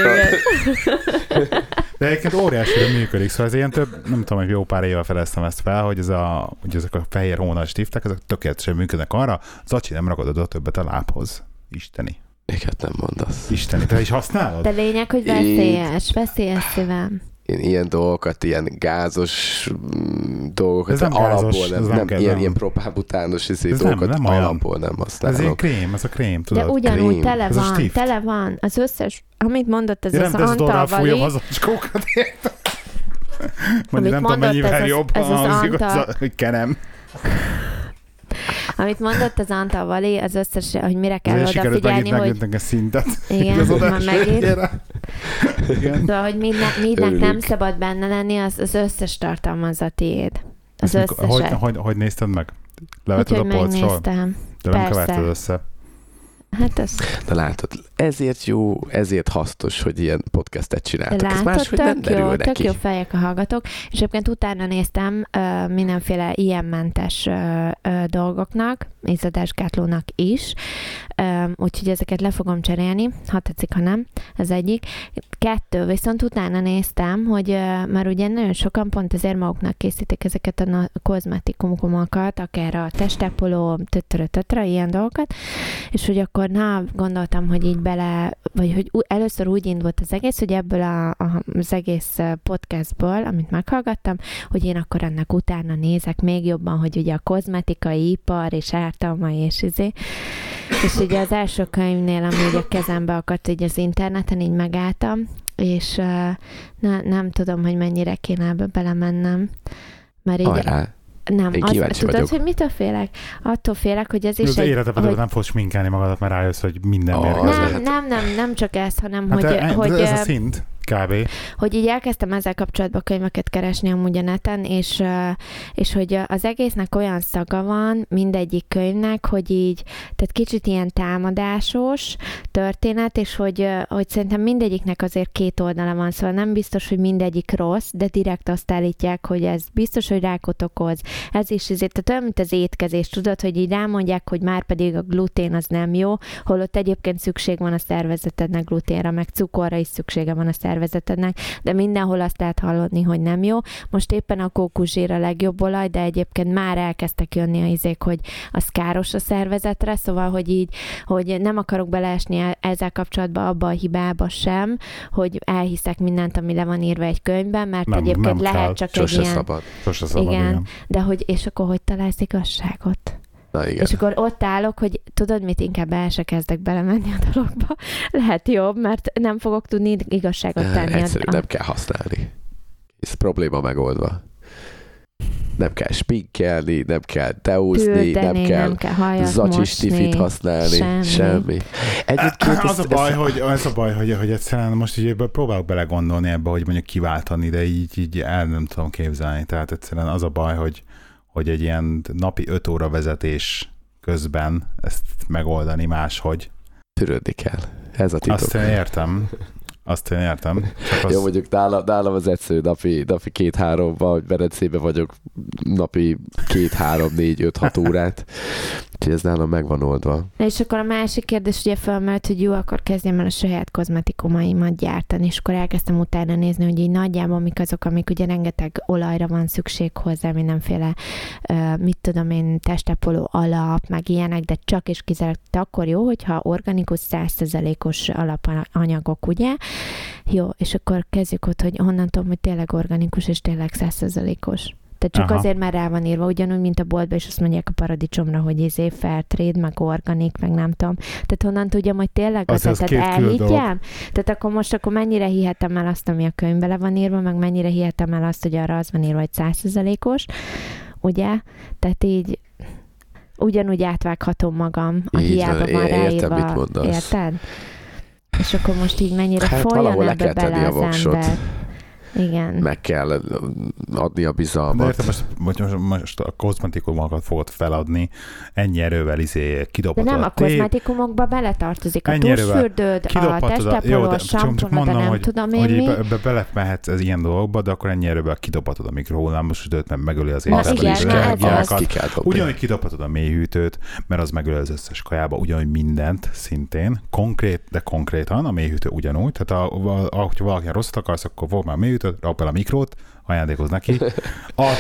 De egyébként óriási működik, szóval ez ilyen több, nem tudom, hogy jó pár éve fedeztem ezt fel, hogy, ez a, hogy ezek a fehér hónas stiftek, ezek tökéletesen működnek arra, Zacsi nem ragadod oda többet a lábhoz. Isteni. Miket nem mondasz? Isteni. Te is használod? De lényeg, hogy veszélyes, veszélyes szívem. Én ilyen dolgokat, ilyen gázos mm, dolgokat, Ez nem alapból gázos, nem, ez nem, nem kell, ilyen, nem. ilyen propábutános izé Ez nem- dolgokat nem olyan. alapból nem Ez használok. ilyen krém, ez a krém, tudod? De ugyanúgy krém. tele Ez van, tele van. Az összes, amit mondott, ez Én az nem dezodorral fújom Antalvali, az acskókat, érted? Mondjuk Amit nem tudom, mondott, mennyivel ez az- jobb, ez az hangzik az, Antal- a- hogy kenem. Amit mondott az Antalvali, az összes, hogy mire kell Azért odafigyelni, hogy egy szintet. igen, az már megint. Igen. Szóval, hogy mindnek, mindnek nem szabad benne lenni, az, az összes tartalmazza a tiéd. Az mikor- hogy, összeset. hogy, hogy nézted meg? Levetted a polcról? megnéztem. De nem keverted össze. Hát ez De látod, ezért jó, ezért hasznos, hogy ilyen podcastet csináltak. Ez látod, máshogy nem tök derül jó, neki. tök jó fejek a hallgatók, és egyébként utána néztem ö, mindenféle ilyenmentes ö, ö, dolgoknak, izzadásgátlónak is, ö, úgyhogy ezeket le fogom cserélni, ha tetszik, ha nem, ez egyik. Kettő, viszont utána néztem, hogy ö, már ugye nagyon sokan pont azért maguknak készítik ezeket a na- kozmetikumokat, akár a testápoló, tötörö, tötörö, ilyen dolgokat, és hogy akkor na, gondoltam, hogy így bele, vagy hogy először úgy indult az egész, hogy ebből a, a, az egész podcastból, amit meghallgattam, hogy én akkor ennek utána nézek még jobban, hogy ugye a kozmetikai ipar és ártalmai és izé. És ugye az első könyvnél, ami ugye kezembe akadt, így az interneten így megálltam, és uh, ne, nem tudom, hogy mennyire kéne ebbe belemennem. Mert így Hajrá. Nem, Én az, tudod, vagyok. hogy mitől félek? Attól félek, hogy ez is Az egy... életedben hogy, nem fogsz sminkálni magadat, mert rájössz, hogy minden Ah, mérgező. nem, nem, nem, nem csak ez, hanem Hát hogy, e- hogy, ez a ö, szint, kb. hogy így elkezdtem ezzel kapcsolatban könyveket keresni amúgy a neten, és, és hogy az egésznek olyan szaga van, mindegyik könyvnek, hogy így, tehát kicsit ilyen támadásos történet, és hogy, hogy szerintem mindegyiknek azért két oldala van, szóval nem biztos, hogy mindegyik rossz, de direkt azt állítják, hogy ez biztos, hogy rákot okoz, ez is ezért, tehát olyan, mint az étkezés, tudod, hogy így rámondják, hogy már pedig a glutén az nem jó, holott egyébként szükség van a szervezetednek gluténra, meg cukorra is szüksége van a szervezetednek, de mindenhol azt lehet hallani, hogy nem jó. Most éppen a kókuszsír a legjobb olaj, de egyébként már elkezdtek jönni a izék, hogy az káros a szervezetre, szóval, hogy így, hogy nem akarok beleesni e- ezzel kapcsolatban abba a hibába sem, hogy elhiszek mindent, ami le van írva egy könyvben, mert Nem- egyébként nem lehet kell. csak Sose egy ilyen, szabad. Sose szabad, Igen. igen. de hogy, és akkor hogy találsz igazságot? Na igen. És akkor ott állok, hogy tudod mit, inkább el se kezdek belemenni a dologba. Lehet jobb, mert nem fogok tudni igazságot tenni. a- Egyszerű, a- nem kell használni. Ez probléma megoldva. Nem kell spinkelni, nem kell teúzni, nem kell nem kell zacsis használni, semmi. semmi. Egyébként Az a ezt- baj, ezt- hogy, az a baj, hogy, hogy egyszerűen most így próbálok belegondolni ebbe, hogy mondjuk kiváltani, de így, így el nem tudom képzelni. Tehát egyszerűen az a baj, hogy, hogy egy ilyen napi 5 óra vezetés közben ezt megoldani máshogy. Törődni kell. Ez a titok. Azt én értem. Azt én értem. Csak az, Jó, mondjuk nálam, nálam az egyszerű napi, napi két-háromban, hogy Berecében vagyok, napi két-három, négy, öt, hat órát. Úgyhogy ez nálam megvan oldva. Na és akkor a másik kérdés ugye felmerült, hogy jó, akkor kezdjem el a saját kozmetikumaimat gyártani, és akkor elkezdtem utána nézni, hogy így nagyjából mik azok, amik ugye rengeteg olajra van szükség hozzá, mindenféle, mit tudom én, testápoló alap, meg ilyenek, de csak és kizárólag akkor jó, hogyha organikus 100%-os alapanyagok, ugye? Jó, és akkor kezdjük ott, hogy honnan tudom, hogy tényleg organikus és tényleg százszerzalékos. Tehát csak Aha. azért, mert rá van írva, ugyanúgy, mint a boltban, és azt mondják a paradicsomra, hogy izé trade, meg organik, meg nem tudom. Tehát honnan tudjam, hogy tényleg az, Az- tehát elhiggyem? Tehát akkor most akkor mennyire hihetem el azt, ami a könyvben le van írva, meg mennyire hihetem el azt, hogy arra az van írva, hogy százszerzalékos, ugye? Tehát így ugyanúgy átvághatom magam, a Így hiába van, van értem, ráírva. mit mondasz. Érted? És akkor most így mennyire Hát folyjon ebbe bele az ember. Igen. Meg kell adni a De bizalmat. érted, most, most, most, most a kozmetikumokat fogod feladni, ennyi erővel izé De kidobhatod nem, a tép, kozmetikumokba beletartozik a tusfürdőd, a a, testepoló, de a samponod, a mondom, nem hogy, tudom hogy én így mi. be, be, belemehetsz ez ilyen dolgokba, de akkor ennyi erővel kidobhatod a mikrohullámos sütőt, mert megöli az a dobni. Ugyanúgy kidobhatod a mélyhűtőt, mert az megöli az összes kajába, ugyanúgy mindent szintén, konkrét, de konkrétan a mélyhűtő ugyanúgy, tehát a, a, a, hogyha rosszat akarsz, akkor fogd már a mélyhűtőt, rakd bele a mikrót, ajándékoz neki. A,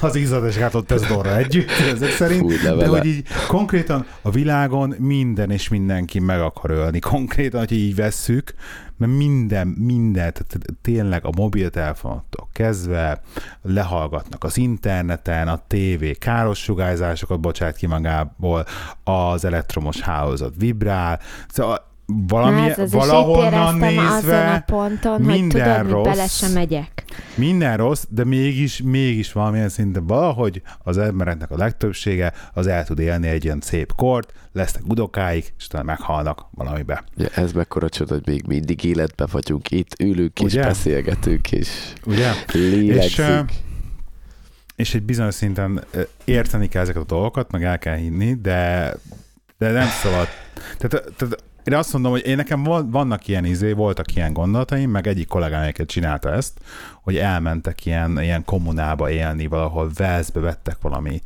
az izzadás gátlott tesztorra együtt, ezek szerint. Fújj le De hogy így konkrétan a világon minden és mindenki meg akar ölni. Konkrétan, hogy így vesszük, mert minden, minden, tehát tényleg a mobiltelefonoktól kezdve lehallgatnak az interneten, a tévé káros sugárzásokat bocsát ki magából, az elektromos hálózat vibrál, szóval valami, Na, ez azért valahonnan azon a nézve ponton, hogy minden tudod, hogy bele rossz. sem megyek. minden rossz, de mégis, mégis valamilyen szinten valahogy az embereknek a legtöbbsége az el tud élni egy ilyen szép kort, lesznek udokáik, és utána meghalnak valamibe. Ugye, ez mekkora csoda, hogy még mindig életben vagyunk, itt ülünk és Ugye? beszélgetünk, és Ugye? lélegzünk. ö, és egy bizonyos szinten érteni kell ezeket a dolgokat, meg el kell hinni, de, de nem szabad. Tehát, tehát én azt mondom, hogy én nekem van- vannak ilyen izé, voltak ilyen gondolataim, meg egyik kollégám egyébként csinálta ezt, hogy elmentek ilyen, ilyen kommunába élni, valahol Velszbe vettek valami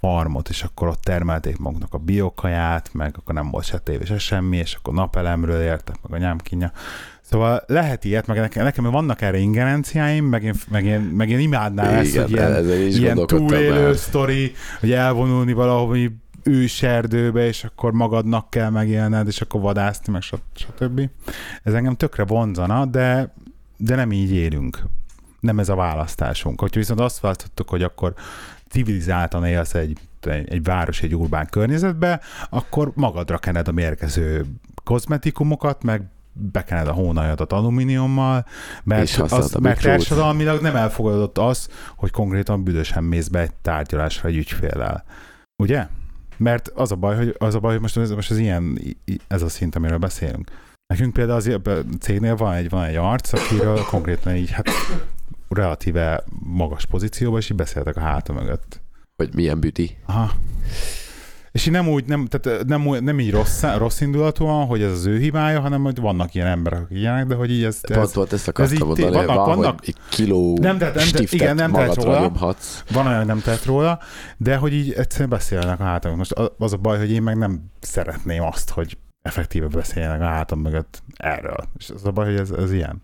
farmot, és akkor ott termelték maguknak a biokaját, meg akkor nem volt se tévé, se semmi, és akkor napelemről értek, meg a nyámkinja. Szóval lehet ilyet, meg nekem, nekem vannak erre ingerenciáim, meg én, meg én, meg én imádnám ezt, Igen, hogy ilyen, ilyen túlélő már. sztori, hogy elvonulni valahol őserdőbe, és akkor magadnak kell megélned, és akkor vadászni, meg stb. Ez engem tökre vonzana, de, de nem így élünk. Nem ez a választásunk. Hogyha viszont azt választottuk, hogy akkor civilizáltan élsz egy, egy, egy város, egy urbán környezetbe, akkor magadra kened a mérgező kozmetikumokat, meg bekened a hónajadat alumíniummal, mert, az, mert társadalmilag nem elfogadott az, hogy konkrétan büdösen mész be egy tárgyalásra egy ügyféllel. Ugye? Mert az a baj, hogy, az a baj, hogy most, most ez ilyen, ez a szint, amiről beszélünk. Nekünk például az cégnél van egy, van egy arc, akiről konkrétan így, hát relatíve magas pozícióban, és így beszéltek a háta mögött. Hogy milyen büti. Aha. És így nem úgy, nem, tehát nem, nem így rossz, rossz indulatúan, hogy ez az ő hibája, hanem hogy vannak ilyen emberek, akik ilyenek, de hogy így ez, ez pont ezt ez akartam így mondani, vannak- van, vannak- hogy kiló Nem tett- nem tett- igen, nem tett róla. nyomhatsz. van olyan, nem tett róla, de hogy így egyszerűen beszélnek a hátam. Most az a baj, hogy én meg nem szeretném azt, hogy effektíve beszéljenek a hátam mögött erről. És az a baj, hogy ez, ez ilyen.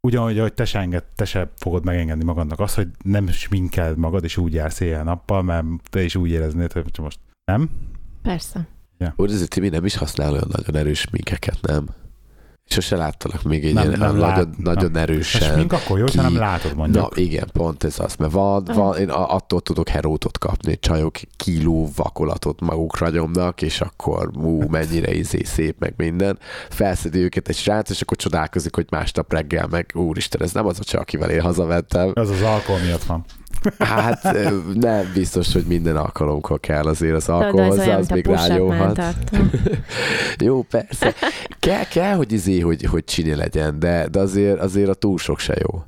Ugyanúgy, hogy te se, enged, te se fogod megengedni magadnak azt, hogy nem sminkeld magad, és úgy jársz éjjel-nappal, mert te is úgy éreznéd, hogy most nem? Persze. Úgy ez Timi nem is használ olyan nagyon erős minkeket, nem? Sose láttalak még egy Nem, ilyen nem nagyon, lát- nagyon A erősen. smink akkor jó, ha ki- nem látod Na mondjuk. igen, pont ez az, mert van, van én a- attól tudok herótot kapni, csajok kiló vakolatot magukra nyomnak, és akkor ú, mennyire izé szép, meg minden. Felszedi őket egy srác, és akkor csodálkozik, hogy másnap reggel meg, úristen, ez nem az a csaj, akivel én hazamentem. Az az alkohol miatt van. Hát nem biztos, hogy minden alkalomkor kell azért az Tudod, alkohol ez hozzá, olyan, az mint a még mentartó. Jó, persze. Kell, kell hogy izé, hogy, hogy csini legyen, de, de azért, azért a túl sok se jó.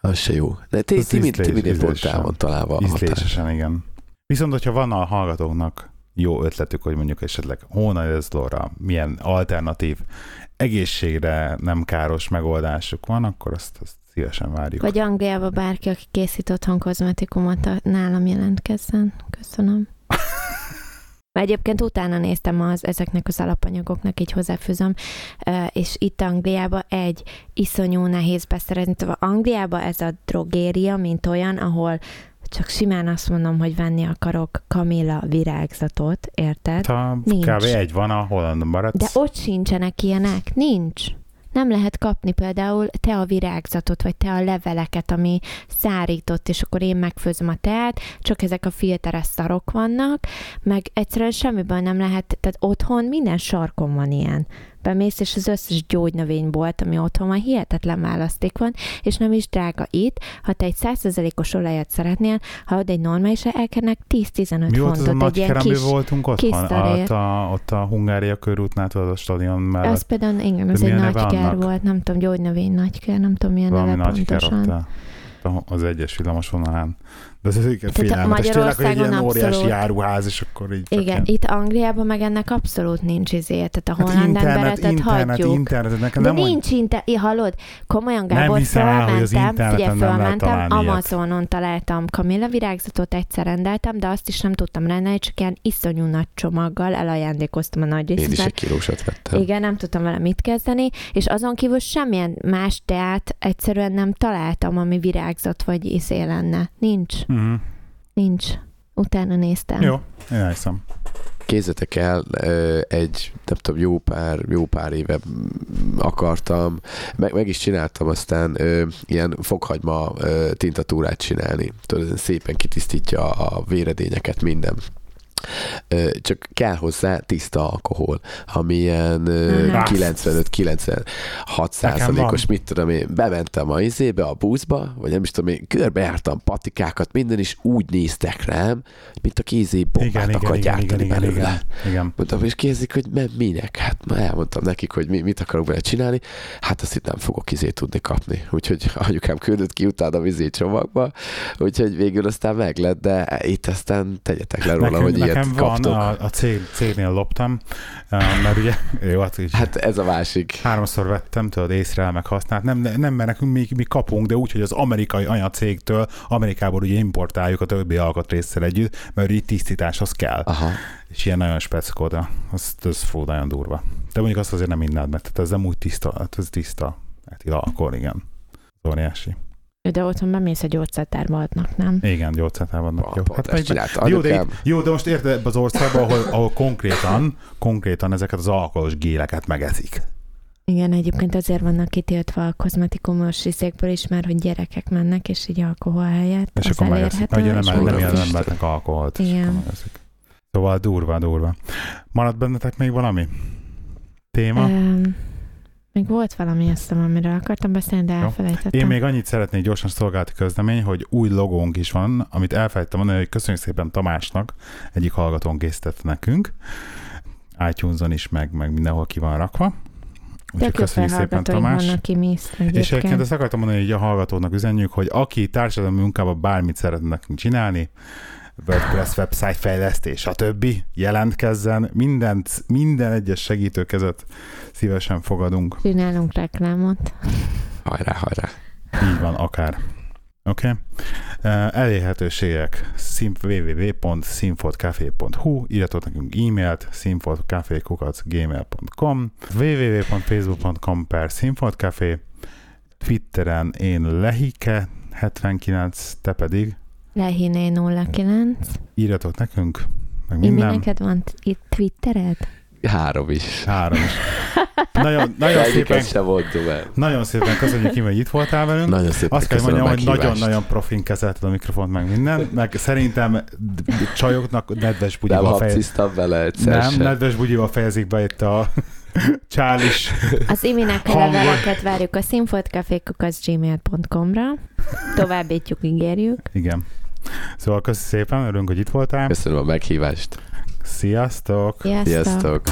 Az se jó. De ti, ti, ízlés- ti mindig pont találva a igen. Viszont, hogyha van a hallgatóknak jó ötletük, hogy mondjuk esetleg hónajözdorra milyen alternatív, egészségre nem káros megoldásuk van, akkor azt, azt szívesen várjuk. Vagy Angliába bárki, aki készít otthon kozmetikumot, nálam jelentkezzen. Köszönöm. Mert egyébként utána néztem az, ezeknek az alapanyagoknak, így hozzáfűzöm, és itt Angliában egy iszonyú nehéz beszerezni. Tehát Angliában ez a drogéria, mint olyan, ahol csak simán azt mondom, hogy venni akarok kamilla virágzatot, érted? Ha Nincs. kb. egy van a Hollandon maradsz. De ott sincsenek ilyenek, nincs. Nem lehet kapni például te a virágzatot, vagy te a leveleket, ami szárított, és akkor én megfőzöm a teát, csak ezek a filteres szarok vannak, meg egyszerűen semmiből nem lehet, tehát otthon minden sarkon van ilyen bemész, és az összes gyógynövénybolt, ami otthon van, hihetetlen választék van, és nem is drága itt. Ha te egy 100%-os olajat szeretnél, ha ott egy normális elkernek 10-15 Mi volt az a nagy kerem, kis... voltunk otthon? Ott a, ott a Hungária körútnál, tudod, a stadion mellett. Az például, igen, De egy nagy ker volt, nem tudom, gyógynövény nagy ker, nem tudom milyen Valami neve ker ott pontosan. a, az egyes villamos vonalán. De ez a félelmetes. Tényleg, hogy egy ilyen Magyarországon óriási abszolút- járuház, és akkor így Igen, ilyen- itt Angliában meg ennek abszolút nincs izé, tehát a Hát holland internet, emberetet internet, hagyjuk. internet, nekem De nem nincs internet, hallod? Komolyan Nem Gábor, hiszem el, hogy az figyelj, nem lehet fölmentem, találni ilyet. Amazonon találtam kamilla virágzatot, egyszer rendeltem, de azt is nem tudtam rendelni, csak ilyen iszonyú nagy csomaggal elajándékoztam a nagy Én is egy kilósat vettem. Igen, nem tudtam vele mit kezdeni, és azon kívül semmilyen más teát egyszerűen nem találtam, ami virágzat vagy izé lenne. Nincs, Mhm. nincs. Utána néztem. Jó, én elhiszem. Képzeljétek el, egy, nem tudom, jó pár, jó pár éve akartam, meg, meg is csináltam aztán ilyen fokhagyma tintatúrát csinálni. Tudod, szépen kitisztítja a véredényeket, minden. Csak kell hozzá tiszta alkohol, ami ilyen Aha. 95-96 százalékos, mit tudom én, bementem a izébe, a buszba, vagy nem is tudom én, körbejártam patikákat, minden is úgy néztek rám, mint a kézé bombát Igen, akar igen, gyártani igen, belőle. igen, igen. Mondtam, és kérdezik, hogy me- minek? Hát már elmondtam nekik, hogy mi, mit akarok vele csinálni. Hát azt itt nem fogok izét tudni kapni. Úgyhogy anyukám küldött ki utána a vizé csomagba, úgyhogy végül aztán meg lett, de itt aztán tegyetek le róla, Nekem, hogy nekem van, kaptok. a, a cég, cégnél loptam, mert ugye, jó, hát így Hát ez a másik. háromszor vettem, tudod, észre meg használt. Nem, nem, mert nekünk mi, mi kapunk, de úgy, hogy az amerikai anyacégtől, Amerikából ugye importáljuk a többi alkatrészsel együtt, mert így tisztításhoz kell. Aha. És ilyen nagyon speckó, de az, az fú, nagyon durva. De mondjuk azt azért nem inned meg, tehát ez nem úgy tiszta, hát ez tiszta. Hát alkohol, igen. Az óriási. De otthon bemész a gyógyszertárba adnak, nem? Igen, gyógyszertár vannak. Jó. Ezt meg- csinálta jó, de, itt, jó, de most érted ebbe az országban, ahol, ahol konkrétan, konkrétan ezeket az alkoholos géleket megeszik. Igen, egyébként azért vannak kitiltva a kozmetikumos részekből is, mert hogy gyerekek mennek, és így alkohol helyett És az akkor megeszik. elérhető. Ugye nem, nem, nem, Isten. embernek alkoholt. és Igen. Szóval durva, durva. Maradt bennetek még valami? Téma? Um, még volt valami, hiszem, amiről akartam beszélni, de Jó. elfelejtettem. Én még annyit szeretnék gyorsan szolgálati közlemény, hogy új logónk is van, amit elfelejtettem mondani, hogy köszönjük szépen Tamásnak, egyik hallgatón készítette nekünk. iTunes-on is, meg, meg mindenhol ki van rakva. Úgyhogy köszönjük szépen Tamás. vannak ki mi is És egyébként ezt akartam mondani, hogy a hallgatónak üzenjük, hogy aki társadalmi munkában bármit szeretne nekünk csinálni, WordPress website fejlesztés, stb. jelentkezzen, mindent, minden egyes segítőkezet szívesen fogadunk. Csinálunk reklámot. Hajrá, hajrá. Így van, akár. Oké. Okay. Elérhetőségek szimf- www.színfoltcafé.hu írjatok nekünk e-mailt színfoltcafé.gmail.com www.facebook.com per színfoltcafé Twitteren én lehike 79, te pedig Lehiné 09. írjatok nekünk, meg Mi minden. neked van itt Twittered? Három is. Három is. Nagyon, nagyon, szépen, egyiket sem mondom el. nagyon szépen köszönjük, Imi, hogy itt voltál velünk. Nagyon szépen Azt kell mondjam, hogy nagyon-nagyon profin kezelted a mikrofont, meg minden, meg szerintem csajoknak nedves Nem bugyival fejezik. habciztam vele egyszer Nem, sem. nedves bugyival fejezik be itt a csális. Az iminek a leveleket várjuk a színfoltcafékukaszgmail.com-ra. Továbbítjuk, ígérjük. Igen. Szóval köszi szépen, örülünk, hogy itt voltál. Köszönöm a meghívást. Sziasztok! Sziasztok! Sziasztok!